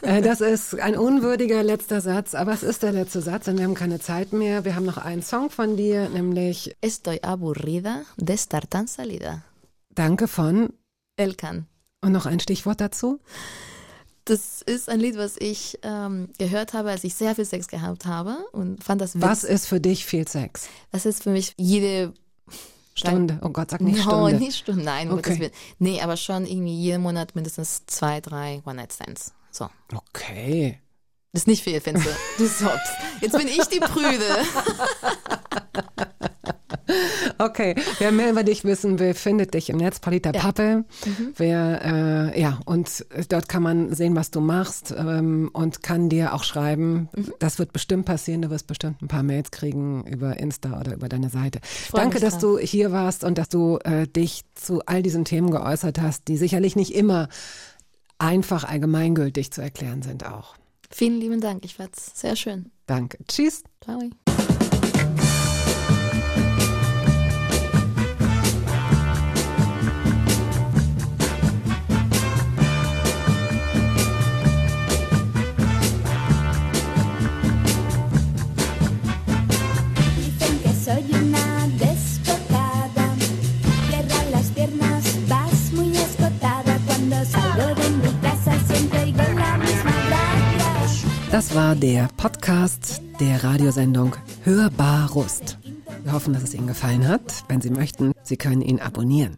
äh, das ist ein unwürdiger letzter Satz, aber es ist der letzte Satz, denn wir haben keine Zeit mehr. Wir haben noch einen Song von dir, nämlich Estoy aburrida de estar tan salida. Danke von Elkan. und noch ein Stichwort dazu. Das ist ein Lied, was ich ähm, gehört habe, als ich sehr viel Sex gehabt habe und fand das Was witzig. ist für dich viel Sex? Das ist für mich jede Stunde. Oh Gott, sag nicht no, Stunde. nicht Stunde, nein, Okay. Willen. Nee, aber schon irgendwie jeden Monat mindestens zwei, drei One-Night-Stands. So. Okay. Das ist nicht viel, findest du? Du sobst. Jetzt bin ich die Prüde. Okay, wer mehr über dich wissen will, findet dich im Netz, Palita Pappe. Wer, äh, ja, und dort kann man sehen, was du machst ähm, und kann dir auch schreiben. Das wird bestimmt passieren. Du wirst bestimmt ein paar Mails kriegen über Insta oder über deine Seite. Danke, dass drauf. du hier warst und dass du äh, dich zu all diesen Themen geäußert hast, die sicherlich nicht immer einfach allgemeingültig zu erklären sind auch. Vielen lieben Dank. Ich fand's sehr schön. Danke. Tschüss. Ciao. Das war der Podcast der Radiosendung Hörbar Rust. Wir hoffen, dass es Ihnen gefallen hat. Wenn Sie möchten, Sie können ihn abonnieren.